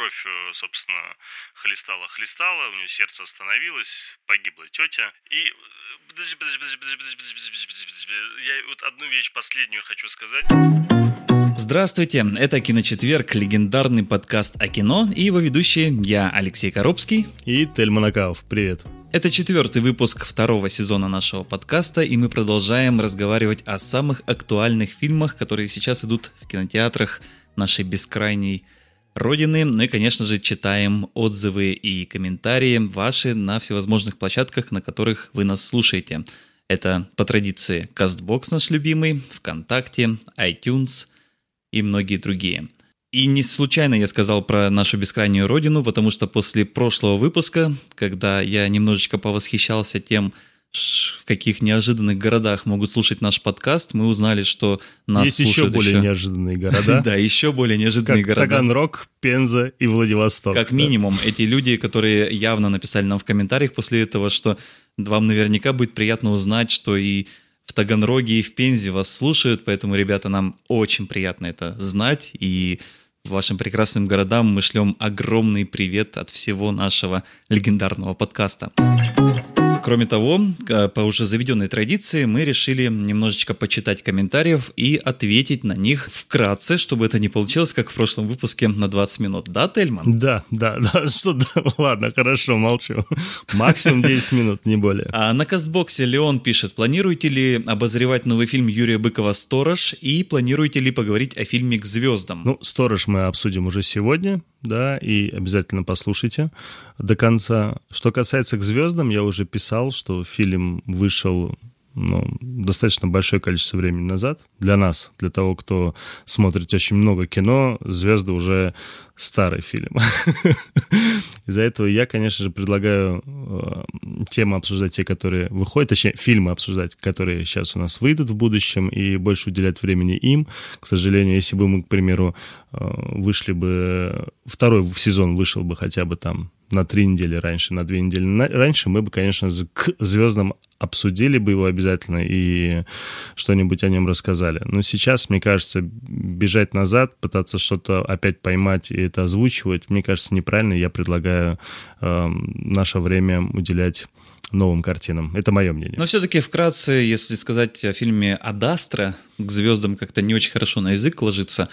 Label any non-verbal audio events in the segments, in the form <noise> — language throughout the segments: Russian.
кровь, э, собственно, хлестала-хлестала, у нее сердце остановилось, погибла тетя. И подожди, подожди, подожди, подожди, подожди, подожди, подожди, подожди. Я вот одну вещь последнюю хочу сказать. Здравствуйте, это «Киночетверг», легендарный подкаст о кино, и его ведущие я, Алексей Коробский. И Тельман Акаов. Привет. Это четвертый выпуск второго сезона нашего подкаста, и мы продолжаем разговаривать о самых актуальных фильмах, которые сейчас идут в кинотеатрах нашей бескрайней родины. Ну и, конечно же, читаем отзывы и комментарии ваши на всевозможных площадках, на которых вы нас слушаете. Это по традиции CastBox наш любимый, ВКонтакте, iTunes и многие другие. И не случайно я сказал про нашу бескрайнюю родину, потому что после прошлого выпуска, когда я немножечко повосхищался тем, в каких неожиданных городах могут слушать наш подкаст, мы узнали, что нас Есть слушают еще <laughs> более неожиданные города. Да, еще более неожиданные города. Таганрог, Пенза и Владивосток. Как минимум, эти люди, которые явно написали нам в комментариях после этого, что вам наверняка будет приятно узнать, что и в Таганроге, и в Пензе вас слушают, поэтому, ребята, нам очень приятно это знать, и вашим прекрасным городам мы шлем огромный привет от всего нашего легендарного подкаста. Кроме того, по уже заведенной традиции, мы решили немножечко почитать комментариев и ответить на них вкратце, чтобы это не получилось, как в прошлом выпуске, на 20 минут. Да, Тельман? Да, да, <laughs> да. Что да? Ладно, хорошо, молчу. Максимум 10 минут, не более. А на Кастбоксе Леон пишет, планируете ли обозревать новый фильм Юрия Быкова «Сторож» и планируете ли поговорить о фильме «К звездам»? Ну, «Сторож» мы обсудим уже сегодня, да, и обязательно послушайте до конца. Что касается «К звездам», я уже писал, что фильм вышел ну, достаточно большое количество времени назад. Для нас, для того, кто смотрит очень много кино, «Звезды» уже старый фильм. <laughs> Из-за этого я, конечно же, предлагаю э, темы обсуждать те, которые выходят, точнее, фильмы обсуждать, которые сейчас у нас выйдут в будущем, и больше уделять времени им. К сожалению, если бы мы, к примеру, э, вышли бы... Второй сезон вышел бы хотя бы там на три недели раньше, на две недели раньше, мы бы, конечно, к звездам обсудили бы его обязательно и что-нибудь о нем рассказали. Но сейчас, мне кажется, бежать назад, пытаться что-то опять поймать и это озвучивать, мне кажется, неправильно. Я предлагаю э, наше время уделять новым картинам. Это мое мнение. Но все-таки вкратце, если сказать о фильме «Адастра», к звездам как-то не очень хорошо на язык ложится,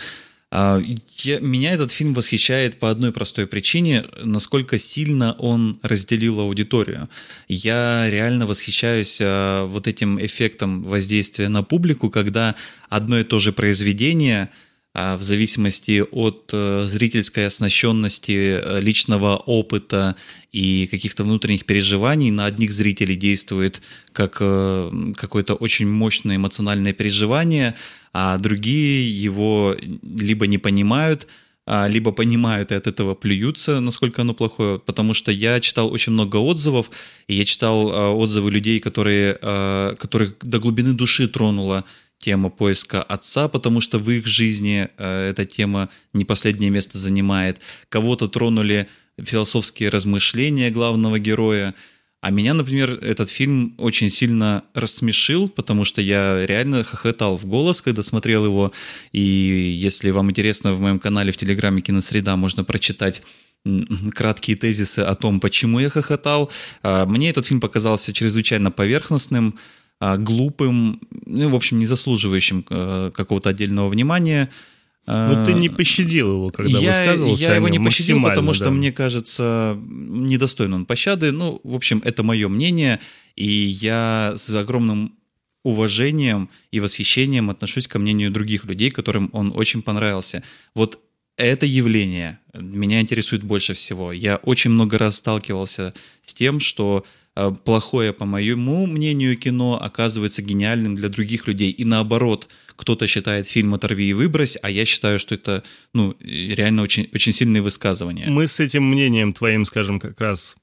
я, меня этот фильм восхищает по одной простой причине, насколько сильно он разделил аудиторию. Я реально восхищаюсь а, вот этим эффектом воздействия на публику, когда одно и то же произведение а, в зависимости от э, зрительской оснащенности, э, личного опыта и каких-то внутренних переживаний на одних зрителей действует как э, какое-то очень мощное эмоциональное переживание, а другие его либо не понимают, а, либо понимают и от этого плюются, насколько оно плохое, потому что я читал очень много отзывов, и я читал а, отзывы людей, которые, а, которых до глубины души тронула тема поиска отца, потому что в их жизни эта тема не последнее место занимает. Кого-то тронули философские размышления главного героя, а меня, например, этот фильм очень сильно рассмешил, потому что я реально хохотал в голос, когда смотрел его. И если вам интересно, в моем канале в Телеграме «Киносреда» можно прочитать краткие тезисы о том, почему я хохотал. А, мне этот фильм показался чрезвычайно поверхностным, а, глупым, ну, в общем, не заслуживающим э, какого-то отдельного внимания. Но ты не пощадил его, когда я, высказывался Я его не пощадил, потому да. что, мне кажется, недостоин он пощады. Ну, в общем, это мое мнение, и я с огромным уважением и восхищением отношусь ко мнению других людей, которым он очень понравился. Вот это явление меня интересует больше всего. Я очень много раз сталкивался с тем, что э, плохое, по моему мнению, кино оказывается гениальным для других людей. И наоборот – кто-то считает фильм «Оторви и выбрось», а я считаю, что это ну, реально очень, очень сильные высказывания. Мы с этим мнением твоим, скажем, как раз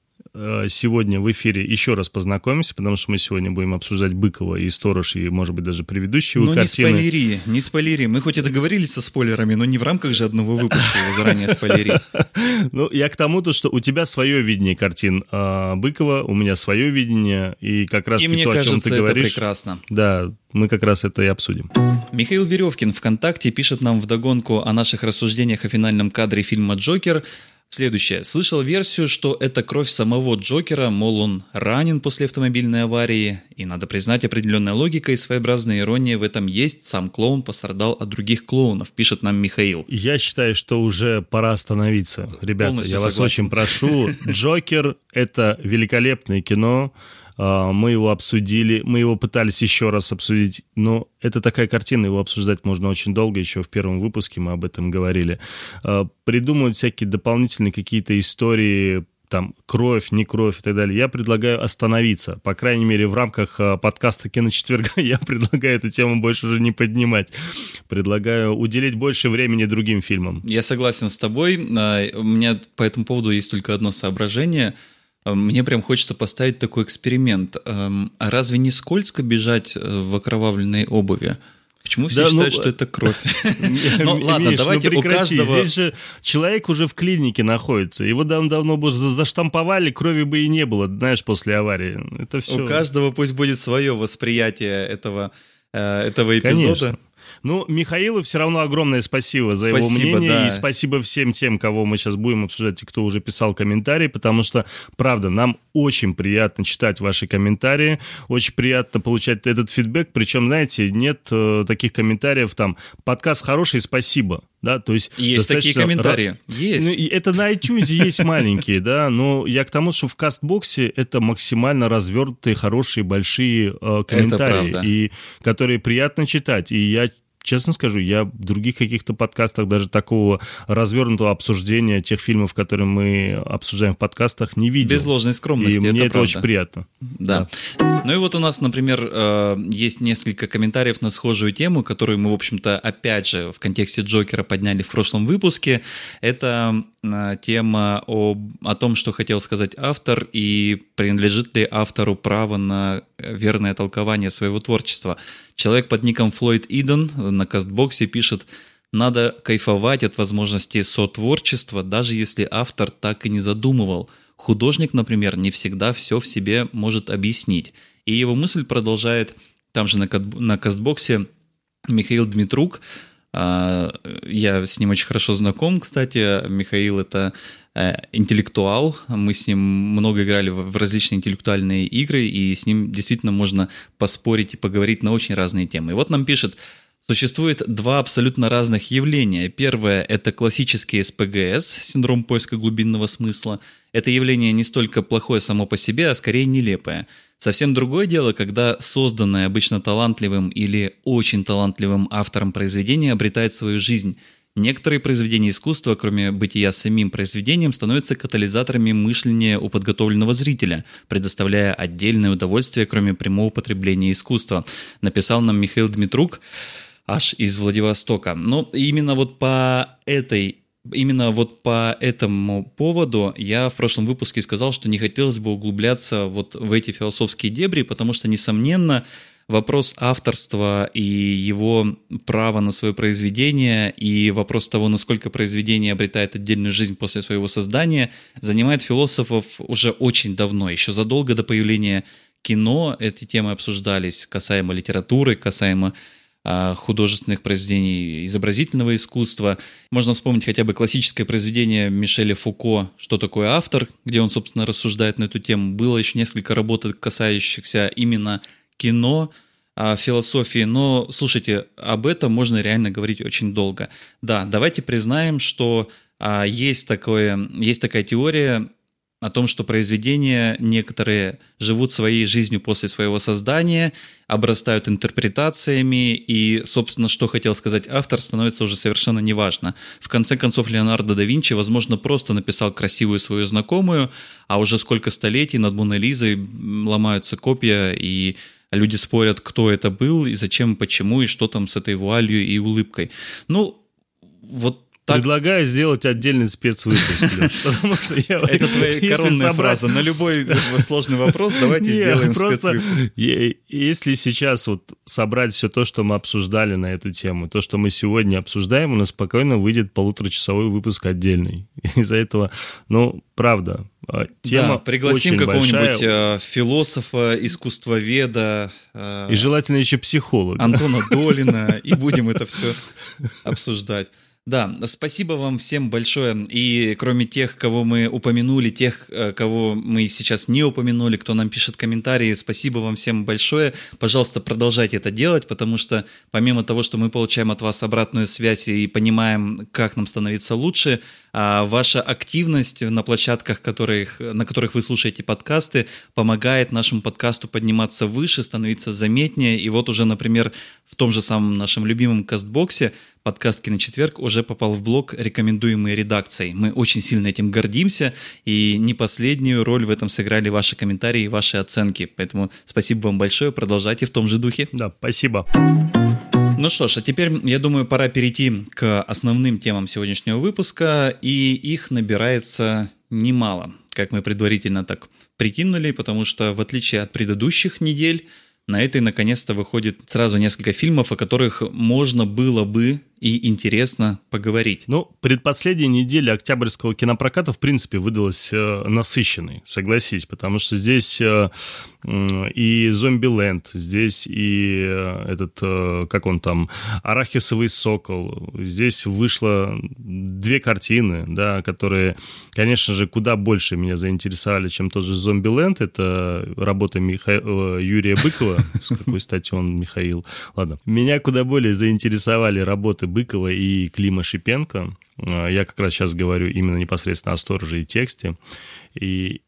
сегодня в эфире еще раз познакомимся, потому что мы сегодня будем обсуждать Быкова и Сторож, и, может быть, даже предыдущие ну, картины. не спойлери, не спойлери. Мы хоть и договорились со спойлерами, но не в рамках же одного выпуска его заранее спойлерить. <laughs> Ну, я к тому, то, что у тебя свое видение картин а, Быкова, у меня свое видение, и как раз и то, о чем ты это говоришь. прекрасно. Да, мы как раз это и обсудим. Михаил Веревкин ВКонтакте пишет нам вдогонку о наших рассуждениях о финальном кадре фильма «Джокер», Следующее. Слышал версию, что это кровь самого Джокера, мол, он ранен после автомобильной аварии. И надо признать, определенная логика и своеобразная ирония в этом есть. Сам клоун пострадал от других клоунов, пишет нам Михаил. Я считаю, что уже пора остановиться. Ребята, Полностью я согласен. вас очень прошу. Джокер — это великолепное кино. А, мы его обсудили, мы его пытались еще раз обсудить, но это такая картина, его обсуждать можно очень долго, еще в первом выпуске мы об этом говорили. А, придумывать всякие дополнительные какие-то истории, там, кровь, не кровь и так далее, я предлагаю остановиться. По крайней мере, в рамках а, подкаста «Киночетверга» <laughs> я предлагаю эту тему больше уже не поднимать. Предлагаю уделить больше времени другим фильмам. Я согласен с тобой. У меня по этому поводу есть только одно соображение – мне прям хочется поставить такой эксперимент. Эм, а разве не скользко бежать э, в окровавленной обуви? Почему все да, считают, ну, что это кровь? <laughs> <laughs> Ну ладно, ну давайте у каждого... Здесь же человек уже в клинике находится. Его давно бы заштамповали, крови бы и не было, знаешь, после аварии. Это все. У каждого пусть будет свое восприятие этого, э, этого эпизода. Ну, Михаилу все равно огромное спасибо за спасибо, его мнение. Да. И спасибо всем тем, кого мы сейчас будем обсуждать, и кто уже писал комментарии, потому что, правда, нам очень приятно читать ваши комментарии, очень приятно получать этот фидбэк. Причем, знаете, нет э, таких комментариев там «подкаст хороший, спасибо». Да, то есть есть такие комментарии. Есть. Ну, это на iTunes есть маленькие, да, но я к тому, что в кастбоксе это максимально развернутые, хорошие, большие э, комментарии, и которые приятно читать. И я честно скажу, я в других каких-то подкастах даже такого развернутого обсуждения тех фильмов, которые мы обсуждаем в подкастах, не видел. Без ложной скромности, И мне это, это очень приятно. Да. да. Ну и вот у нас, например, э, есть несколько комментариев на схожую тему, которую мы, в общем-то, опять же, в контексте Джокера подняли в прошлом выпуске. Это э, тема о, о том, что хотел сказать автор и принадлежит ли автору право на верное толкование своего творчества. Человек под ником Флойд Иден на кастбоксе пишет «Надо кайфовать от возможности сотворчества, даже если автор так и не задумывал. Художник, например, не всегда все в себе может объяснить». И его мысль продолжает там же на, на кастбоксе Михаил Дмитрук, я с ним очень хорошо знаком, кстати. Михаил это э, интеллектуал. Мы с ним много играли в различные интеллектуальные игры, и с ним действительно можно поспорить и поговорить на очень разные темы. И вот нам пишет, Существует два абсолютно разных явления. Первое – это классический СПГС, синдром поиска глубинного смысла. Это явление не столько плохое само по себе, а скорее нелепое – Совсем другое дело, когда созданное обычно талантливым или очень талантливым автором произведение обретает свою жизнь. Некоторые произведения искусства, кроме бытия самим произведением, становятся катализаторами мышления у подготовленного зрителя, предоставляя отдельное удовольствие, кроме прямого потребления искусства. Написал нам Михаил Дмитрук аж из Владивостока. Но именно вот по этой Именно вот по этому поводу я в прошлом выпуске сказал, что не хотелось бы углубляться вот в эти философские дебри, потому что, несомненно, вопрос авторства и его права на свое произведение и вопрос того, насколько произведение обретает отдельную жизнь после своего создания, занимает философов уже очень давно, еще задолго до появления кино эти темы обсуждались касаемо литературы, касаемо художественных произведений изобразительного искусства. Можно вспомнить хотя бы классическое произведение Мишеля Фуко «Что такое автор?», где он, собственно, рассуждает на эту тему. Было еще несколько работ, касающихся именно кино, а, философии, но, слушайте, об этом можно реально говорить очень долго. Да, давайте признаем, что а, есть, такое, есть такая теория о том, что произведения некоторые живут своей жизнью после своего создания, обрастают интерпретациями, и, собственно, что хотел сказать автор, становится уже совершенно неважно. В конце концов, Леонардо да Винчи, возможно, просто написал красивую свою знакомую, а уже сколько столетий над Моной Лизой ломаются копья, и люди спорят, кто это был, и зачем, почему, и что там с этой вуалью и улыбкой. Ну, вот так... Предлагаю сделать отдельный спецвыпуск, <laughs> потому что я... Это твоя коронная фраза. На любой сложный вопрос давайте сделаем спецвыпуск. Если сейчас вот собрать все то, что мы обсуждали на эту тему, то, что мы сегодня обсуждаем, у нас спокойно выйдет полуторачасовой выпуск отдельный. <laughs> Из-за этого, ну, правда, а, Тема да, пригласим какого-нибудь э, философа, искусствоведа. Э, и желательно еще психолога. Антона <laughs> Долина, и будем это все обсуждать. Да, спасибо вам всем большое. И кроме тех, кого мы упомянули, тех, э, кого мы сейчас не упомянули, кто нам пишет комментарии, спасибо вам всем большое. Пожалуйста, продолжайте это делать, потому что помимо того, что мы получаем от вас обратную связь и понимаем, как нам становиться лучше, а ваша активность на площадках, которых, на которых вы слушаете подкасты, помогает нашему подкасту подниматься выше, становиться заметнее. И вот уже, например, в том же самом нашем любимом кастбоксе подкаст «Киночетверг» уже попал в блог рекомендуемые редакцией. Мы очень сильно этим гордимся, и не последнюю роль в этом сыграли ваши комментарии и ваши оценки. Поэтому спасибо вам большое, продолжайте в том же духе. Да, спасибо. Ну что ж, а теперь, я думаю, пора перейти к основным темам сегодняшнего выпуска, и их набирается немало, как мы предварительно так прикинули, потому что в отличие от предыдущих недель, на этой наконец-то выходит сразу несколько фильмов, о которых можно было бы и интересно поговорить. Ну, предпоследняя неделя октябрьского кинопроката, в принципе, выдалась э, насыщенной, согласись, потому что здесь э, и «Зомби-ленд», здесь и э, этот, э, как он там, «Арахисовый сокол», здесь вышло две картины, да, которые, конечно же, куда больше меня заинтересовали, чем тот же «Зомби-ленд», это работа Миха... Э, Юрия Быкова, с какой стати он Михаил, ладно. Меня куда более заинтересовали работы Быкова и Клима Шипенко. А, я как раз сейчас говорю именно непосредственно о стороже и тексте. И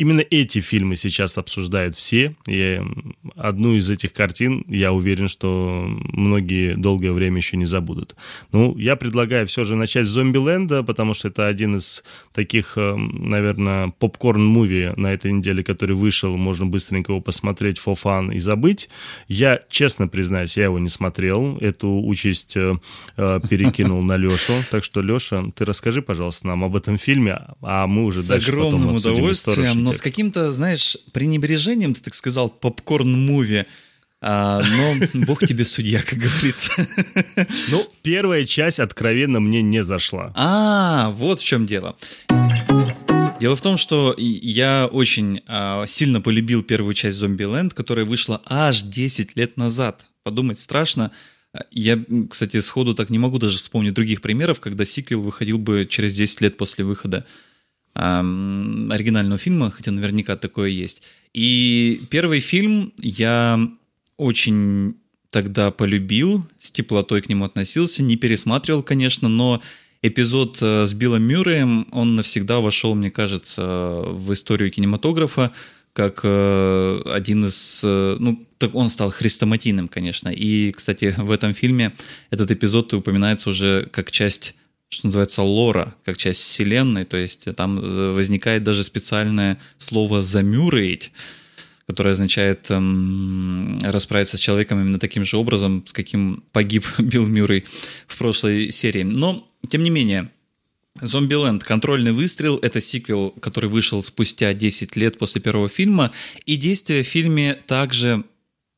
именно эти фильмы сейчас обсуждают все. И одну из этих картин, я уверен, что многие долгое время еще не забудут. Ну, я предлагаю все же начать с «Зомби-ленда», потому что это один из таких, э, наверное, попкорн-муви на этой неделе, который вышел. Можно быстренько его посмотреть for fun и забыть. Я, честно признаюсь, я его не смотрел. Эту участь э, э, перекинул на Лешу. <laughs> Так что, Леша, ты расскажи, пожалуйста, нам об этом фильме, а мы уже с дальше огромным потом обсудим удовольствием, но с каким-то, знаешь, пренебрежением, ты так сказал, попкорн-муви. А, но <laughs> бог тебе судья, как говорится. <laughs> Ну, первая часть откровенно мне не зашла. А, вот в чем дело. Дело в том, что я очень а, сильно полюбил первую часть Зомбиленд, которая вышла аж 10 лет назад. Подумать страшно. Я, кстати, сходу так не могу даже вспомнить других примеров, когда сиквел выходил бы через 10 лет после выхода оригинального фильма, хотя наверняка такое есть. И первый фильм я очень тогда полюбил, с теплотой к нему относился, не пересматривал, конечно, но эпизод э, с Биллом Мюрреем, он навсегда вошел, мне кажется, в историю кинематографа, как э, один из... Э, ну, так он стал хрестоматийным, конечно. И, кстати, в этом фильме этот эпизод упоминается уже как часть что называется, лора, как часть вселенной, то есть там э, возникает даже специальное слово «замюрейт», которое означает эм, расправиться с человеком именно таким же образом, с каким погиб <laughs> Билл Мюррей в прошлой серии. Но, тем не менее, Зомбиленд. Контрольный выстрел – это сиквел, который вышел спустя 10 лет после первого фильма, и действие в фильме также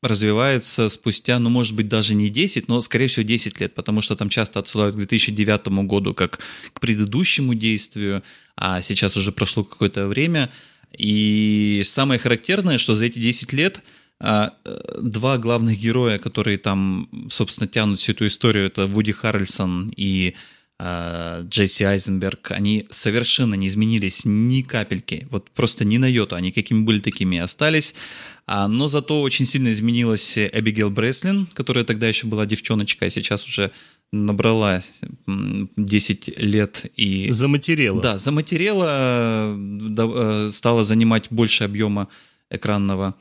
развивается спустя, ну, может быть, даже не 10, но, скорее всего, 10 лет, потому что там часто отсылают к 2009 году как к предыдущему действию, а сейчас уже прошло какое-то время. И самое характерное, что за эти 10 лет а, два главных героя, которые там, собственно, тянут всю эту историю, это Вуди Харрельсон и Джесси Айзенберг, они совершенно не изменились ни капельки, вот просто ни на йоту, они какими были, такими и остались. А, но зато очень сильно изменилась Эбигейл Бреслин, которая тогда еще была девчоночка, а сейчас уже набрала 10 лет и... Заматерела. Да, заматерела, э, стала занимать больше объема экранного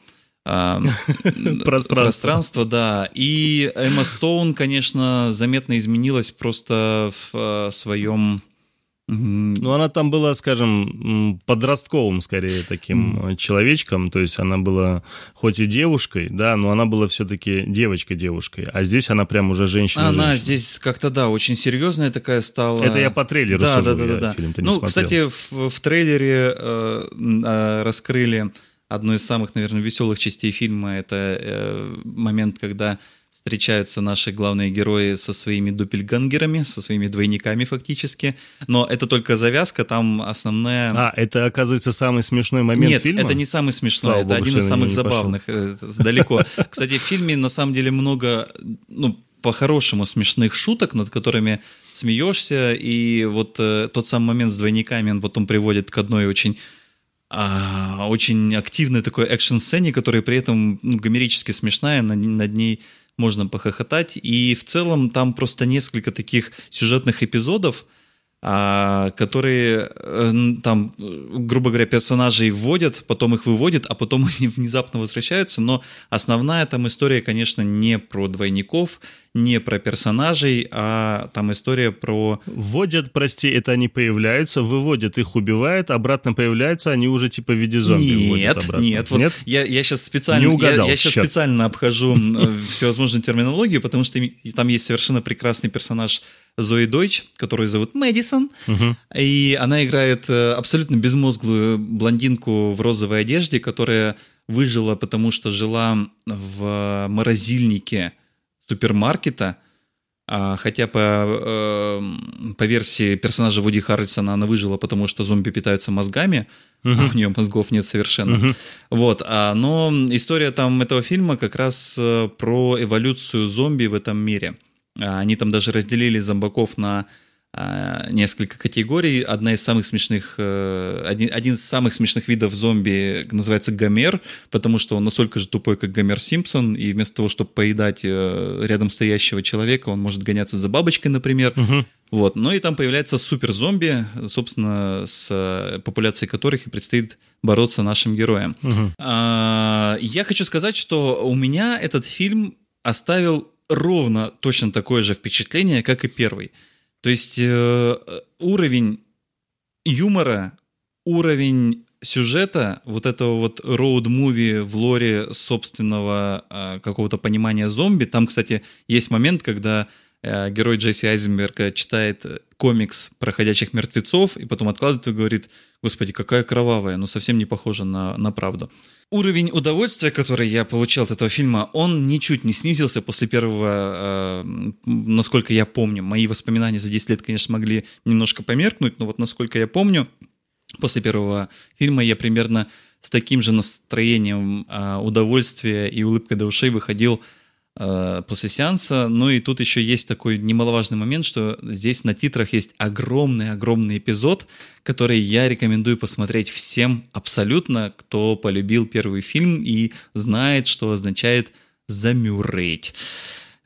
<laughs> пространство. пространство, да. И Эмма Стоун, конечно, заметно изменилась просто в своем ну, она там была, скажем, подростковым, скорее, таким mm. человечком. То есть она была хоть и девушкой, да, но она была все-таки девочка-девушкой. А здесь она прям уже женщина. Она здесь как-то, да, очень серьезная такая стала. Это я по трейлеру да, сужу, да, да, да, да. Ну, кстати, в, в трейлере э, э, раскрыли одну из самых, наверное, веселых частей фильма. Это э, момент, когда встречаются наши главные герои со своими дупельгангерами, со своими двойниками фактически. Но это только завязка, там основная... А, это, оказывается, самый смешной момент Нет, фильма? это не самый смешной, Слава это Богу, один из самых забавных. Пошел. Далеко. Кстати, в фильме на самом деле много... Ну, по-хорошему смешных шуток, над которыми смеешься, и вот э, тот самый момент с двойниками он потом приводит к одной очень а, очень активной такой экшн-сцене, которая при этом ну, гомерически смешная, над, над ней можно похохотать. И в целом там просто несколько таких сюжетных эпизодов, которые э, там, грубо говоря, персонажей вводят, потом их выводят, а потом <laughs> они внезапно возвращаются. Но основная там история, конечно, не про двойников, не про персонажей, а там история про... Вводят, прости, это они появляются, выводят, их убивают, обратно появляются, они уже типа в виде зомби Нет, обратно. нет, вот нет? Я, я сейчас специально, Не угадал, я, я сейчас черт. специально обхожу всевозможную терминологию, потому что там есть совершенно прекрасный персонаж Зои Дойч, которую зовут Мэдисон, и она играет э, абсолютно безмозглую блондинку в розовой одежде, которая выжила, потому что жила в морозильнике супермаркета, а, хотя по, э, по версии персонажа Вуди Харрельсона она выжила, потому что зомби питаются мозгами, а у нее мозгов нет совершенно. Вот, а, но история там этого фильма как раз э, про эволюцию зомби в этом мире. А, Они там даже разделили зомбаков на а, несколько категорий. Одна из самых смешных, э, один, один из самых смешных видов зомби называется Гомер, потому что он настолько же тупой, как Гомер Симпсон, и вместо того, чтобы поедать э, рядом стоящего человека, он может гоняться за бабочкой, например. Вот. Ну и там появляется супер-зомби, собственно, с э, популяцией которых и предстоит бороться нашим героям. А, Я хочу сказать, что у меня этот фильм оставил ровно точно такое же впечатление, как и первый. То есть э, уровень юмора, уровень сюжета, вот этого вот роуд-муви в лоре собственного э, какого-то понимания зомби. Там, кстати, есть момент, когда э, герой Джесси Айзенберга читает э, комикс про ходячих мертвецов и потом откладывает и говорит, господи, какая кровавая, ну совсем не похожа на, на правду. Уровень удовольствия, который я получал от этого фильма, он ничуть не снизился после первого, э, насколько я помню. Мои воспоминания за 10 лет, конечно, могли немножко померкнуть, но вот насколько я помню, после первого фильма я примерно с таким же настроением э, удовольствия и улыбкой до ушей выходил после сеанса. Ну и тут еще есть такой немаловажный момент, что здесь на титрах есть огромный-огромный эпизод, который я рекомендую посмотреть всем абсолютно, кто полюбил первый фильм и знает, что означает «замюрреть».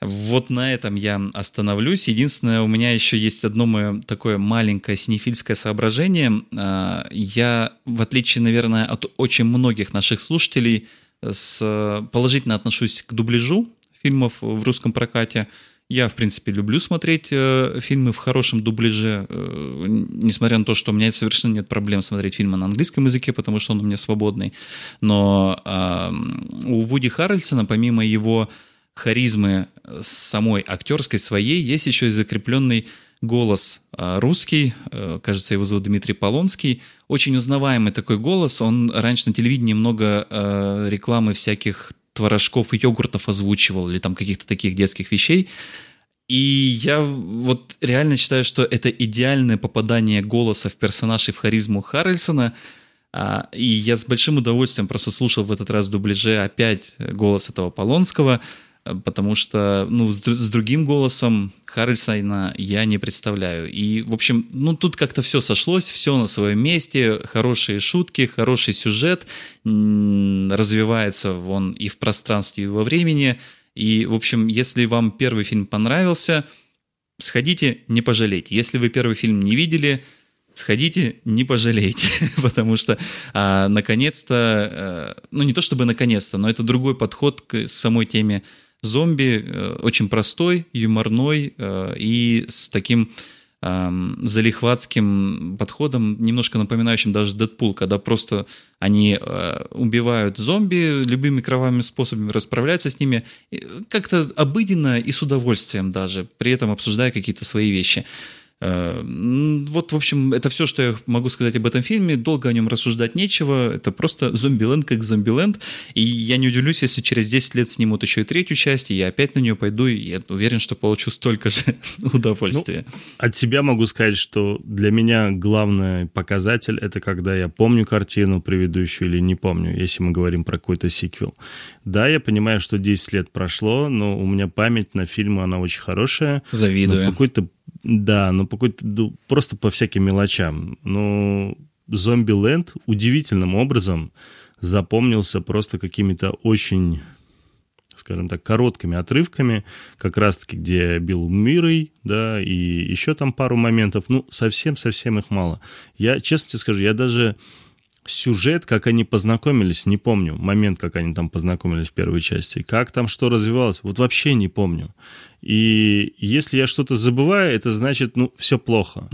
Вот на этом я остановлюсь. Единственное, у меня еще есть одно мое такое маленькое синефильское соображение. А, Я, в отличие, наверное, от очень многих наших слушателей, с, положительно отношусь к дубляжу фильмов в русском прокате. Я, в принципе, люблю смотреть э, фильмы в хорошем дубляже, э, несмотря на то, что у меня совершенно нет проблем смотреть фильмы на английском языке, потому что он у меня свободный. Но э, у Вуди Харрельсона, помимо его харизмы самой актерской своей, есть еще и закрепленный голос э, русский, э, кажется, его зовут Дмитрий Полонский, очень узнаваемый такой голос, он раньше на телевидении много э, рекламы всяких творожков и йогуртов озвучивал, или там каких-то таких детских вещей, и я вот реально считаю, что это идеальное попадание голоса в персонаж и в харизму Харрельсона, а, и я с большим удовольствием просто слушал в этот раз в дубляже опять голос этого Полонского, потому что ну, с другим голосом Харрельсона я не представляю. И, в общем, ну тут как-то все сошлось, все на своем месте, хорошие шутки, хороший сюжет, развивается он и в пространстве, и во времени. И, в общем, если вам первый фильм понравился, сходите, не пожалейте. Если вы первый фильм не видели, сходите, не пожалейте, <laughs> потому что а, наконец-то, а, ну не то чтобы наконец-то, но это другой подход к самой теме зомби, э, очень простой, юморной э, и с таким эм, залихватским подходом, немножко напоминающим даже Дэдпул, когда просто они э, убивают зомби любыми кровавыми способами, расправляются с ними как-то обыденно и с удовольствием даже, при этом обсуждая какие-то свои вещи. Э, вот, в общем, это все, что я могу сказать об этом фильме. Долго о нем рассуждать нечего. Это просто зомби-ленд как зомби-ленд. И я не удивлюсь, если через 10 лет снимут еще и третью часть, и я опять на нее пойду, и я уверен, что получу столько же <laughs> удовольствия. Ну, от себя могу сказать, что для меня главный показатель — это когда я помню картину предыдущую или не помню, если мы говорим про какой-то сиквел. Да, я понимаю, что 10 лет прошло, но у меня память на фильмы, она очень хорошая. Завидую. какой-то да, ну ну, просто по всяким мелочам. Ну, Зомби Ленд удивительным образом запомнился просто какими-то очень скажем так, короткими отрывками, как раз-таки, где Билл Мирой, да, и еще там пару моментов, ну, совсем-совсем их мало. Я, честно тебе скажу, я даже сюжет, как они познакомились, не помню. Момент, как они там познакомились в первой части. Как там что развивалось, вот вообще не помню. И если я что-то забываю, это значит, ну, все плохо.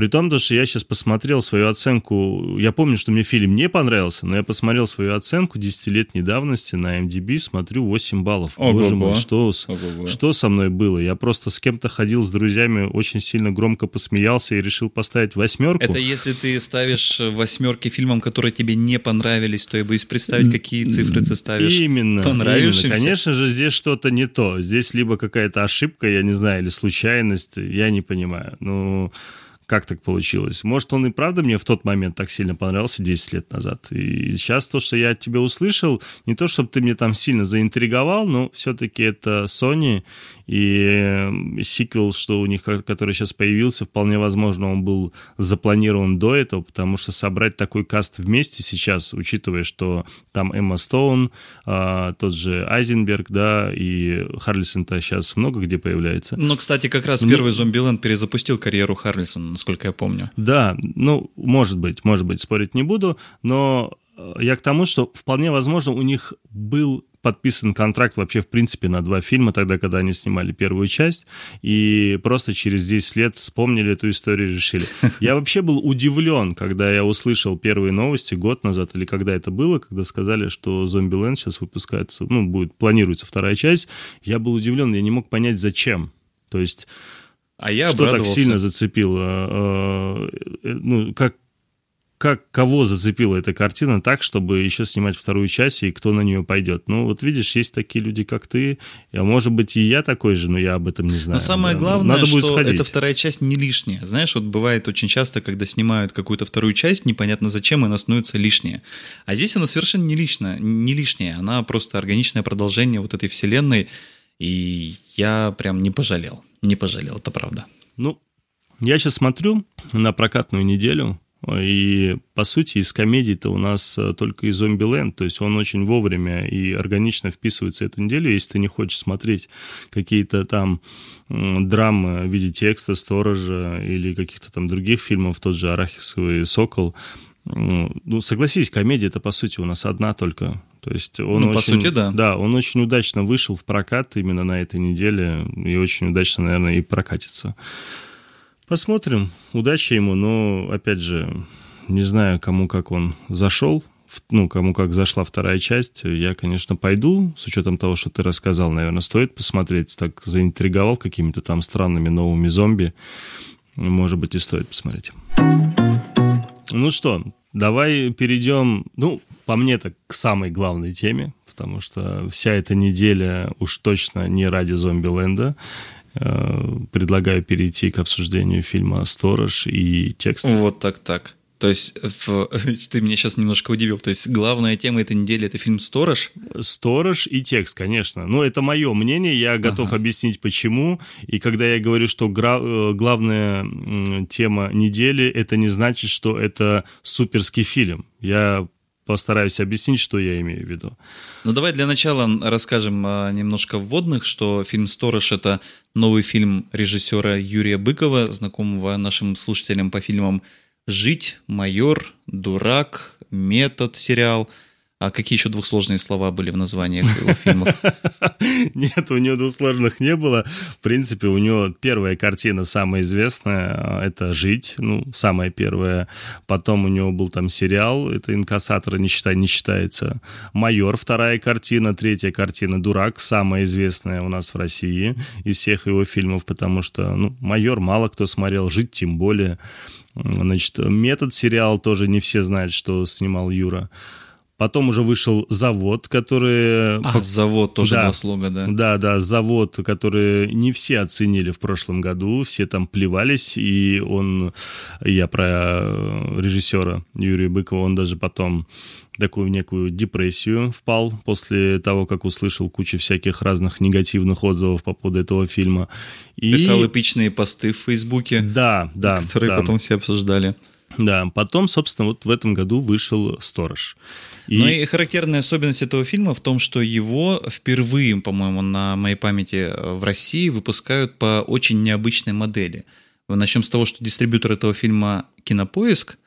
При том, что я сейчас посмотрел свою оценку, я помню, что мне фильм не понравился, но я посмотрел свою оценку 10-летней давности на MDB, смотрю 8 баллов. Ого-го. Боже мой, что, что со мной было? Я просто с кем-то ходил с друзьями, очень сильно громко посмеялся и решил поставить восьмерку. Это если ты ставишь восьмерки фильмам, которые тебе не понравились, то я боюсь представить, какие цифры ты ставишь именно, понравившимся. Именно. Конечно же, здесь что-то не то. Здесь либо какая-то ошибка, я не знаю, или случайность, я не понимаю. Ну... Но как так получилось. Может, он и правда мне в тот момент так сильно понравился 10 лет назад. И сейчас то, что я от тебя услышал, не то, чтобы ты мне там сильно заинтриговал, но все-таки это Sony, и сиквел, что у них, который сейчас появился, вполне возможно, он был запланирован до этого, потому что собрать такой каст вместе сейчас, учитывая, что там Эмма Стоун, а, тот же Айзенберг, да, и Харлисон-то сейчас много где появляется. Ну, кстати, как раз ну, первый Зомбиленд перезапустил карьеру Харлисона, насколько я помню. Да, ну, может быть, может быть, спорить не буду, но э, я к тому, что вполне возможно у них был подписан контракт вообще, в принципе, на два фильма, тогда, когда они снимали первую часть, и просто через 10 лет вспомнили эту историю и решили. <laughs> Я вообще был удивлен, когда я услышал первые новости год назад, или когда это было, когда сказали, что Зомби сейчас выпускается, ну, будет, планируется вторая часть. Я был удивлен, я не мог понять, зачем. То есть... А я что так сильно зацепило? Э, э, ну, как, как кого зацепила эта картина так, чтобы еще снимать вторую часть, и кто на нее пойдет. Ну, вот видишь, есть такие люди, как ты, а может быть и я такой же, но я об этом не знаю. Но самое да. главное, Надо будет что сходить. эта вторая часть не лишняя. Знаешь, вот бывает очень часто, когда снимают какую-то вторую часть, непонятно зачем, она становится лишняя. А здесь она совершенно не лишняя, не лишняя, она просто органичное продолжение вот этой вселенной, и я прям не пожалел, не пожалел, это правда. Ну, я сейчас смотрю на прокатную неделю, и, по сути, из комедий-то у нас э, только и «Зомби-ленд», то есть он очень вовремя и органично вписывается эту неделю, если ты не хочешь смотреть какие-то там драмы в виде текста, сторожа или каких-то там других фильмов, тот же «Арахисовый сокол», ну, согласись, комедия это по сути у нас одна только. То есть он ну, очень, по сути, да. Да, он очень удачно вышел в прокат именно на этой неделе и очень удачно, наверное, и прокатится. Посмотрим. Удачи ему, но, опять же, не знаю, кому как он зашел, ну, кому как зашла вторая часть, я, конечно, пойду, с учетом того, что ты рассказал, наверное, стоит посмотреть, так заинтриговал какими-то там странными новыми зомби, может быть, и стоит посмотреть. Ну что, давай перейдем, ну, по мне так к самой главной теме, потому что вся эта неделя уж точно не ради зомби-ленда. Э, предлагаю перейти к обсуждению фильма «Сторож» и текст. Вот так-так. То есть в... <laughs> ты меня сейчас немножко удивил. То есть главная тема этой недели это фильм «Сторож»? «Сторож» и текст, конечно. Но это мое мнение, я готов ага. объяснить почему. И когда я говорю, что гра... Э, главная тема недели, это не значит, что это суперский фильм. Я постараюсь объяснить, что я имею в виду. Ну давай для начала расскажем а, немножко вводных, что фильм «Сторож» — это новый фильм режиссера Юрия Быкова, знакомого нашим слушателям по фильмам «Жить», «Майор», «Дурак», «Метод» сериал. А какие еще двухсложные слова были в названиях его фильмов? <laughs> Нет, у него двусложных не было. В принципе, у него первая картина самая известная а, — это «Жить», ну, самая первая. Потом у него был там сериал, это «Инкассатора», не, считай, не считается. «Майор» — вторая картина. Третья картина «Дурак», самая известная у нас в России из всех его фильмов, потому что, ну, «Майор» мало кто смотрел, «Жить» тем более. Значит, «Метод» сериал тоже не все знают, что снимал Юра. Потом уже вышел завод, который... А, завод тоже да, два слога, да. Да, да, завод, который не все оценили в прошлом году, все там плевались, и он, я про режиссера Юрия Быкова, он даже потом такую некую депрессию впал после того, как услышал кучу всяких разных негативных отзывов по поводу этого фильма. И... Писал эпичные посты в Фейсбуке. Да, да. Которые да. потом все обсуждали. Да, потом, собственно, вот в этом году вышел «Сторож». И... Ну и характерная особенность этого фильма в том, что его впервые, по-моему, на моей памяти в России выпускают по очень необычной модели. Начнем с того, что дистрибьютор этого фильма «Кинопоиск»,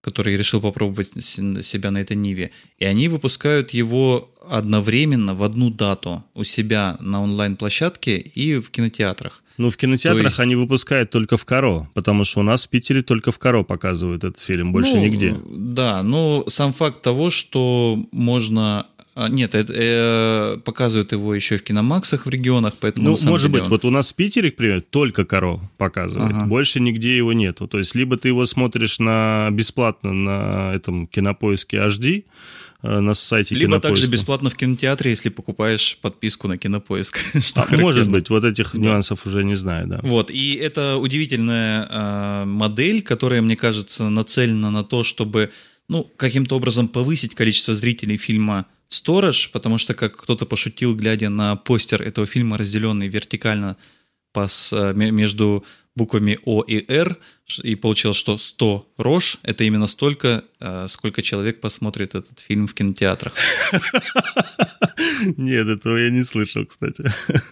который решил попробовать себя на этой ниве, и они выпускают его одновременно в одну дату у себя на онлайн-площадке и в кинотеатрах. Ну, в кинотеатрах есть... они выпускают только в Каро, потому что у нас в Питере только в Каро показывают этот фильм, больше ну, нигде. Да, но сам факт того, что можно а, нет, это, э, показывают его еще и в киномаксах в регионах, поэтому... Ну, может быть, он... вот у нас в Питере, к примеру, только Каро показывает, ага. больше нигде его нету. То есть, либо ты его смотришь на бесплатно на этом кинопоиске HD, на сайте Либо Кинопоиска. также бесплатно в кинотеатре, если покупаешь подписку на Кинопоиск. <laughs> а, может быть, вот этих да. нюансов уже не знаю, да. Вот, и это удивительная э, модель, которая, мне кажется, нацелена на то, чтобы, ну, каким-то образом повысить количество зрителей фильма «Сторож», потому что, как кто-то пошутил, глядя на постер этого фильма, разделенный вертикально пас, э, между буквами О и Р, и получилось, что 100 рож — это именно столько, э, сколько человек посмотрит этот фильм в кинотеатрах. <laughs> Нет, этого я не слышал, кстати. <laughs>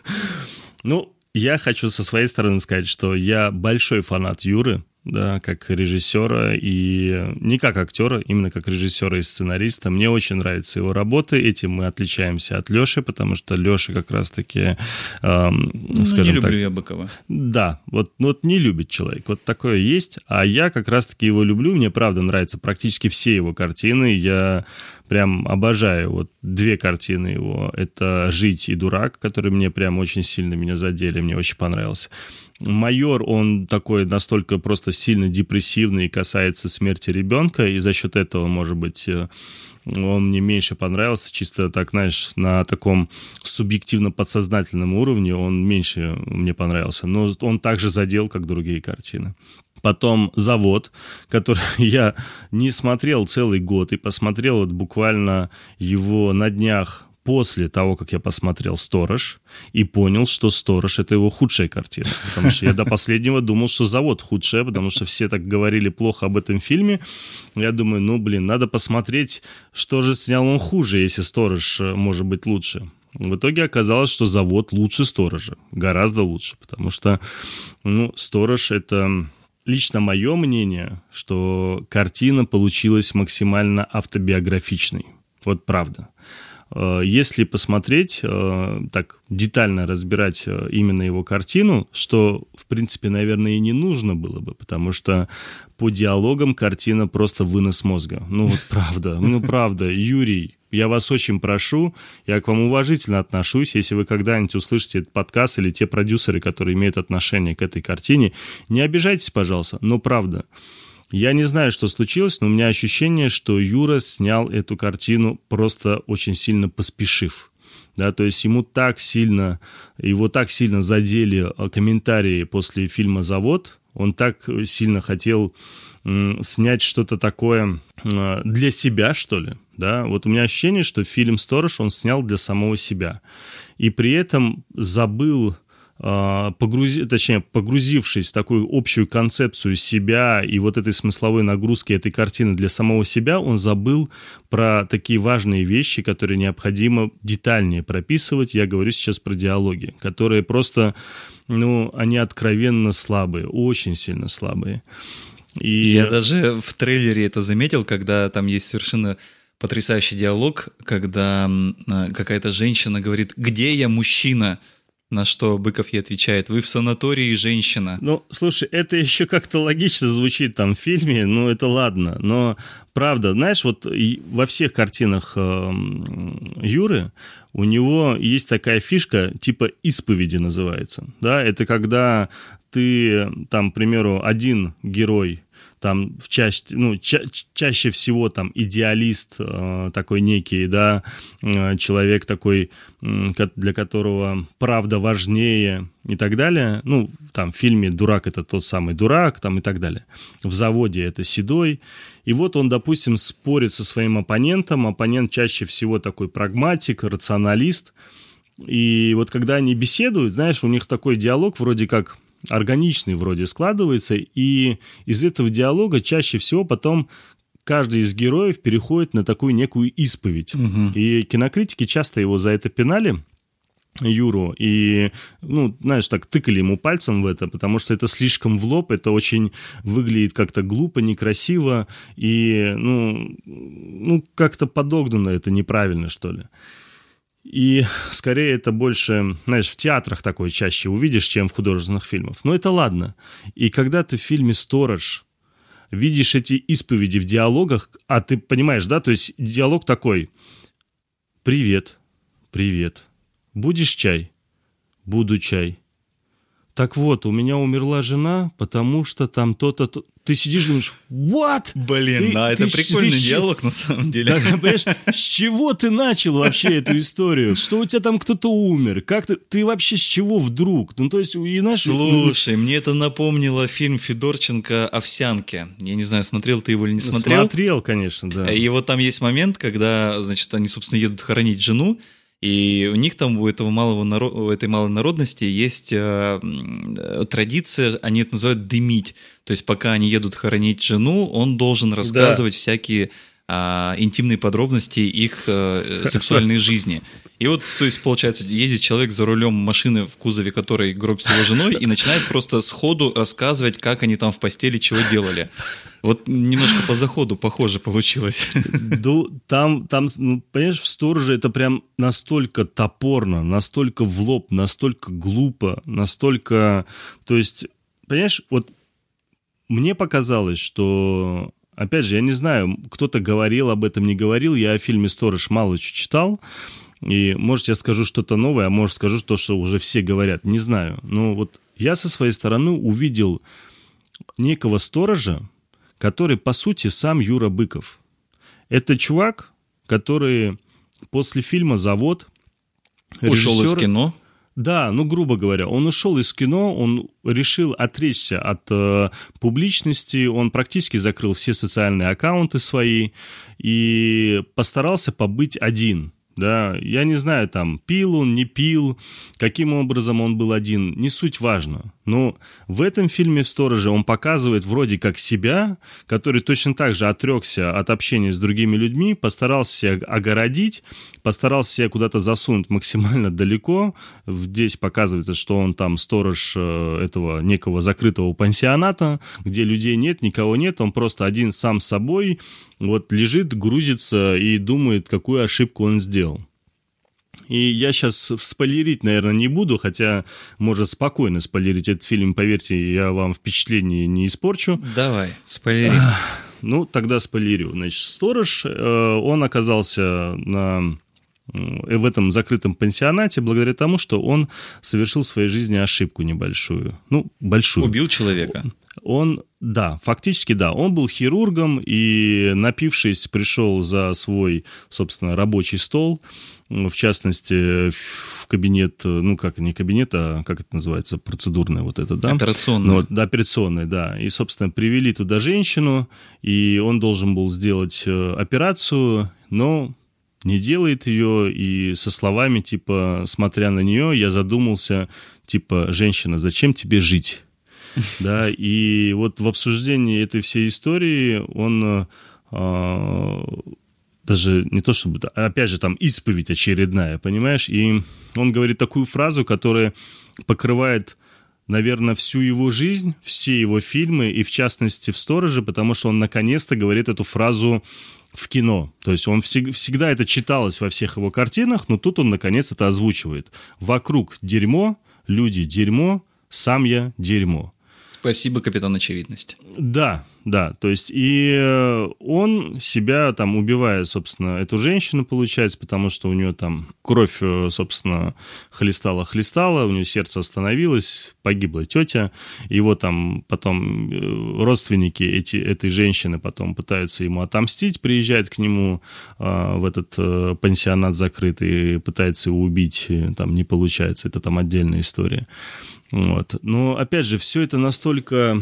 Ну, я хочу со своей стороны сказать, что я большой фанат Юры, да, как режиссера и не как актера, именно как режиссера и сценариста. Мне очень нравится его работа, этим мы отличаемся от Леши, потому что Леша как раз-таки, эм, ну, скажем не люблю так, я Быкова. Да, вот, ну, вот не любит человек, вот такое есть, а я как раз-таки его люблю, мне правда нравятся практически все его картины, я прям обожаю вот две картины его, это «Жить» и «Дурак», которые мне прям очень сильно меня задели, мне очень понравился. Майор, он такой настолько просто сильно депрессивный и касается смерти ребенка, и за счет этого, может быть, э, он мне меньше понравился, чисто так, знаешь, на таком субъективно-подсознательном уровне он меньше мне понравился, но он также задел, как другие картины. Потом «Завод», который <laughs> я не смотрел целый год и посмотрел вот буквально его на днях после того, как я посмотрел «Сторож» и понял, что «Сторож» — это его худшая картина. Потому что я до последнего думал, что «Завод» худшая, потому что все так говорили плохо об этом фильме. Я думаю, ну, блин, надо посмотреть, что же снял он хуже, если «Сторож» может быть лучше. В итоге оказалось, что «Завод» лучше «Сторожа». Гораздо лучше, потому что, ну, «Сторож» — это лично мое мнение, что картина получилась максимально автобиографичной. Вот правда. Э, если посмотреть, э, так детально разбирать э, именно его картину, что, в принципе, наверное, и не нужно было бы, потому что по диалогам картина просто вынос мозга. Ну вот правда, ну правда, Юрий, я вас очень прошу, я к вам уважительно отношусь, если вы когда-нибудь услышите этот подкаст или те продюсеры, которые имеют отношение к этой картине, не обижайтесь, пожалуйста, но правда. Я не знаю, что случилось, но у меня ощущение, что Юра снял эту картину просто очень сильно поспешив. Да, то есть ему так сильно, его так сильно задели э, комментарии после фильма «Завод», он так сильно хотел снять что-то такое э, для себя, что ли, да, вот у меня ощущение, что фильм «Сторож» он снял для самого себя, и при этом забыл погрузи, точнее, погрузившись в такую общую концепцию себя и вот этой смысловой нагрузки этой картины для самого себя, он забыл про такие важные вещи, которые необходимо детальнее прописывать. Я говорю сейчас про диалоги, которые просто, ну, они откровенно слабые, очень сильно слабые. И... Я даже в трейлере это заметил, когда там есть совершенно потрясающий диалог, когда э, какая-то женщина говорит, где я мужчина? На что Быков ей отвечает, вы в санатории женщина. Ну, слушай, это еще как-то логично звучит там в фильме, ну это ладно, но правда, знаешь, вот во всех картинах э, Юры у него есть такая фишка, типа исповеди называется, да, это когда ты, там, к примеру, один герой там в части, ну, ча чаще всего там идеалист э, такой некий, да, э, человек такой, э, для которого правда важнее и так далее. Ну, там в фильме «Дурак» — это тот самый дурак, там и так далее. В «Заводе» это седой. И вот он, допустим, спорит со своим оппонентом. Оппонент чаще всего такой прагматик, рационалист. И вот когда они беседуют, знаешь, у них такой диалог вроде как органичный вроде складывается, и из этого диалога чаще всего потом каждый из героев переходит на такую некую исповедь. Угу. И кинокритики часто его за это пинали. Юру, и, ну, знаешь, так тыкали ему пальцем в это, потому что это слишком в лоб, это очень выглядит как-то глупо, некрасиво, и, ну, ну как-то подогнано это неправильно, что ли. И скорее это больше, знаешь, в театрах такое чаще увидишь, чем в художественных фильмах. Но это ладно. И когда ты в фильме «Сторож» видишь эти исповеди в диалогах, а ты понимаешь, да, то есть диалог такой «Привет, привет, будешь чай?» «Буду чай». Так вот, у меня умерла жена, потому что там то-то... Ты сидишь и думаешь, what? Блин, ты, да, ты, это прикольный ты, диалог на самом деле. Да, понимаешь, <laughs> с чего ты начал вообще эту историю? Что у тебя там кто-то умер? Как ты, ты вообще с чего вдруг? Ну, то есть, и наш... Слушай, мне это напомнило фильм Федорченко «Овсянки». Я не знаю, смотрел ты его или не смотрел. Смотрел, конечно, да. И вот там есть момент, когда, значит, они, собственно, едут хоронить жену, и у них там, у, этого малого у этой малой народности есть э, традиция, они это называют дымить. То есть пока они едут хоронить жену, он должен рассказывать да. всякие а, интимные подробности их а, <laughs> сексуальной жизни. И вот, то есть, получается, едет человек за рулем машины, в кузове которой гроб с его женой, и начинает просто сходу рассказывать, как они там в постели чего делали. Вот немножко по заходу похоже получилось. <laughs> Ну, там, там, ну, понимаешь, в стороже это прям настолько топорно, настолько в лоб, настолько глупо, настолько... То есть, понимаешь, вот мне показалось, что Опять же, я не знаю, кто-то говорил об этом, не говорил. Я о фильме «Сторож» мало читал. И, может, я скажу что-то новое, а может, скажу то, что уже все говорят. Не знаю. Но вот я со своей стороны увидел некого сторожа, который, по сути, сам Юра Быков. Это чувак, который после фильма «Завод» Ушел из кино? Да, ну, грубо говоря, он ушел из кино, он решил отречься от э, публичности, он практически закрыл все социальные аккаунты свои и постарался побыть один – да, я не знаю, там, пил он, не пил, каким образом он был один, не суть важно. Но в этом фильме в «Стороже» он показывает вроде как себя, который точно так же отрекся от общения с другими людьми, постарался себя огородить, постарался себя куда-то засунуть максимально далеко. Здесь показывается, что он там сторож э, этого некого закрытого пансионата, где людей нет, никого нет, он просто один сам собой, вот лежит, грузится и думает, какую ошибку он сделал. И я сейчас спойлерить, наверное, не буду, хотя может спокойно спойлерить этот фильм, поверьте, я вам впечатление не испорчу. Давай, спойлери. Ну, тогда спойлерю. Значит, сторож, э, он оказался на в этом закрытом пансионате благодаря тому, что он совершил в своей жизни ошибку небольшую. Ну, большую. Убил человека. Он, да, фактически да. Он был хирургом и, напившись, пришел за свой, собственно, рабочий стол, в частности, в кабинет, ну, как, не кабинет, а как это называется, процедурное вот это, да? Операционное. Ну, да, операционное, да. И, собственно, привели туда женщину, и он должен был сделать э, операцию, но не делает ее, и со словами, типа, смотря на нее, я задумался, типа, женщина, зачем тебе жить? <laughs> Да, и вот в обсуждении этой всей истории он а, даже не то чтобы, опять же, там исповедь очередная, понимаешь? И он говорит такую фразу, которая покрывает наверное, всю его жизнь, все его фильмы, и в частности в «Стороже», потому что он наконец-то говорит эту фразу в кино. То есть он всег- всегда это читалось во всех его картинах, но тут он наконец это озвучивает. «Вокруг дерьмо, люди дерьмо, сам я дерьмо». Спасибо, капитан очевидность. Да, да, то есть и э, он себя там убивает, собственно, эту женщину, получается, потому что у нее там кровь, э, собственно, хлестала-хлестала, у нее сердце остановилось, погибла тетя, его там потом э, родственники эти, этой женщины потом пытаются ему отомстить, приезжает к нему э, в этот э, пансионат закрытый, пытается его убить, там не получается, это там отдельная история. Вот. Но, опять же, все это настолько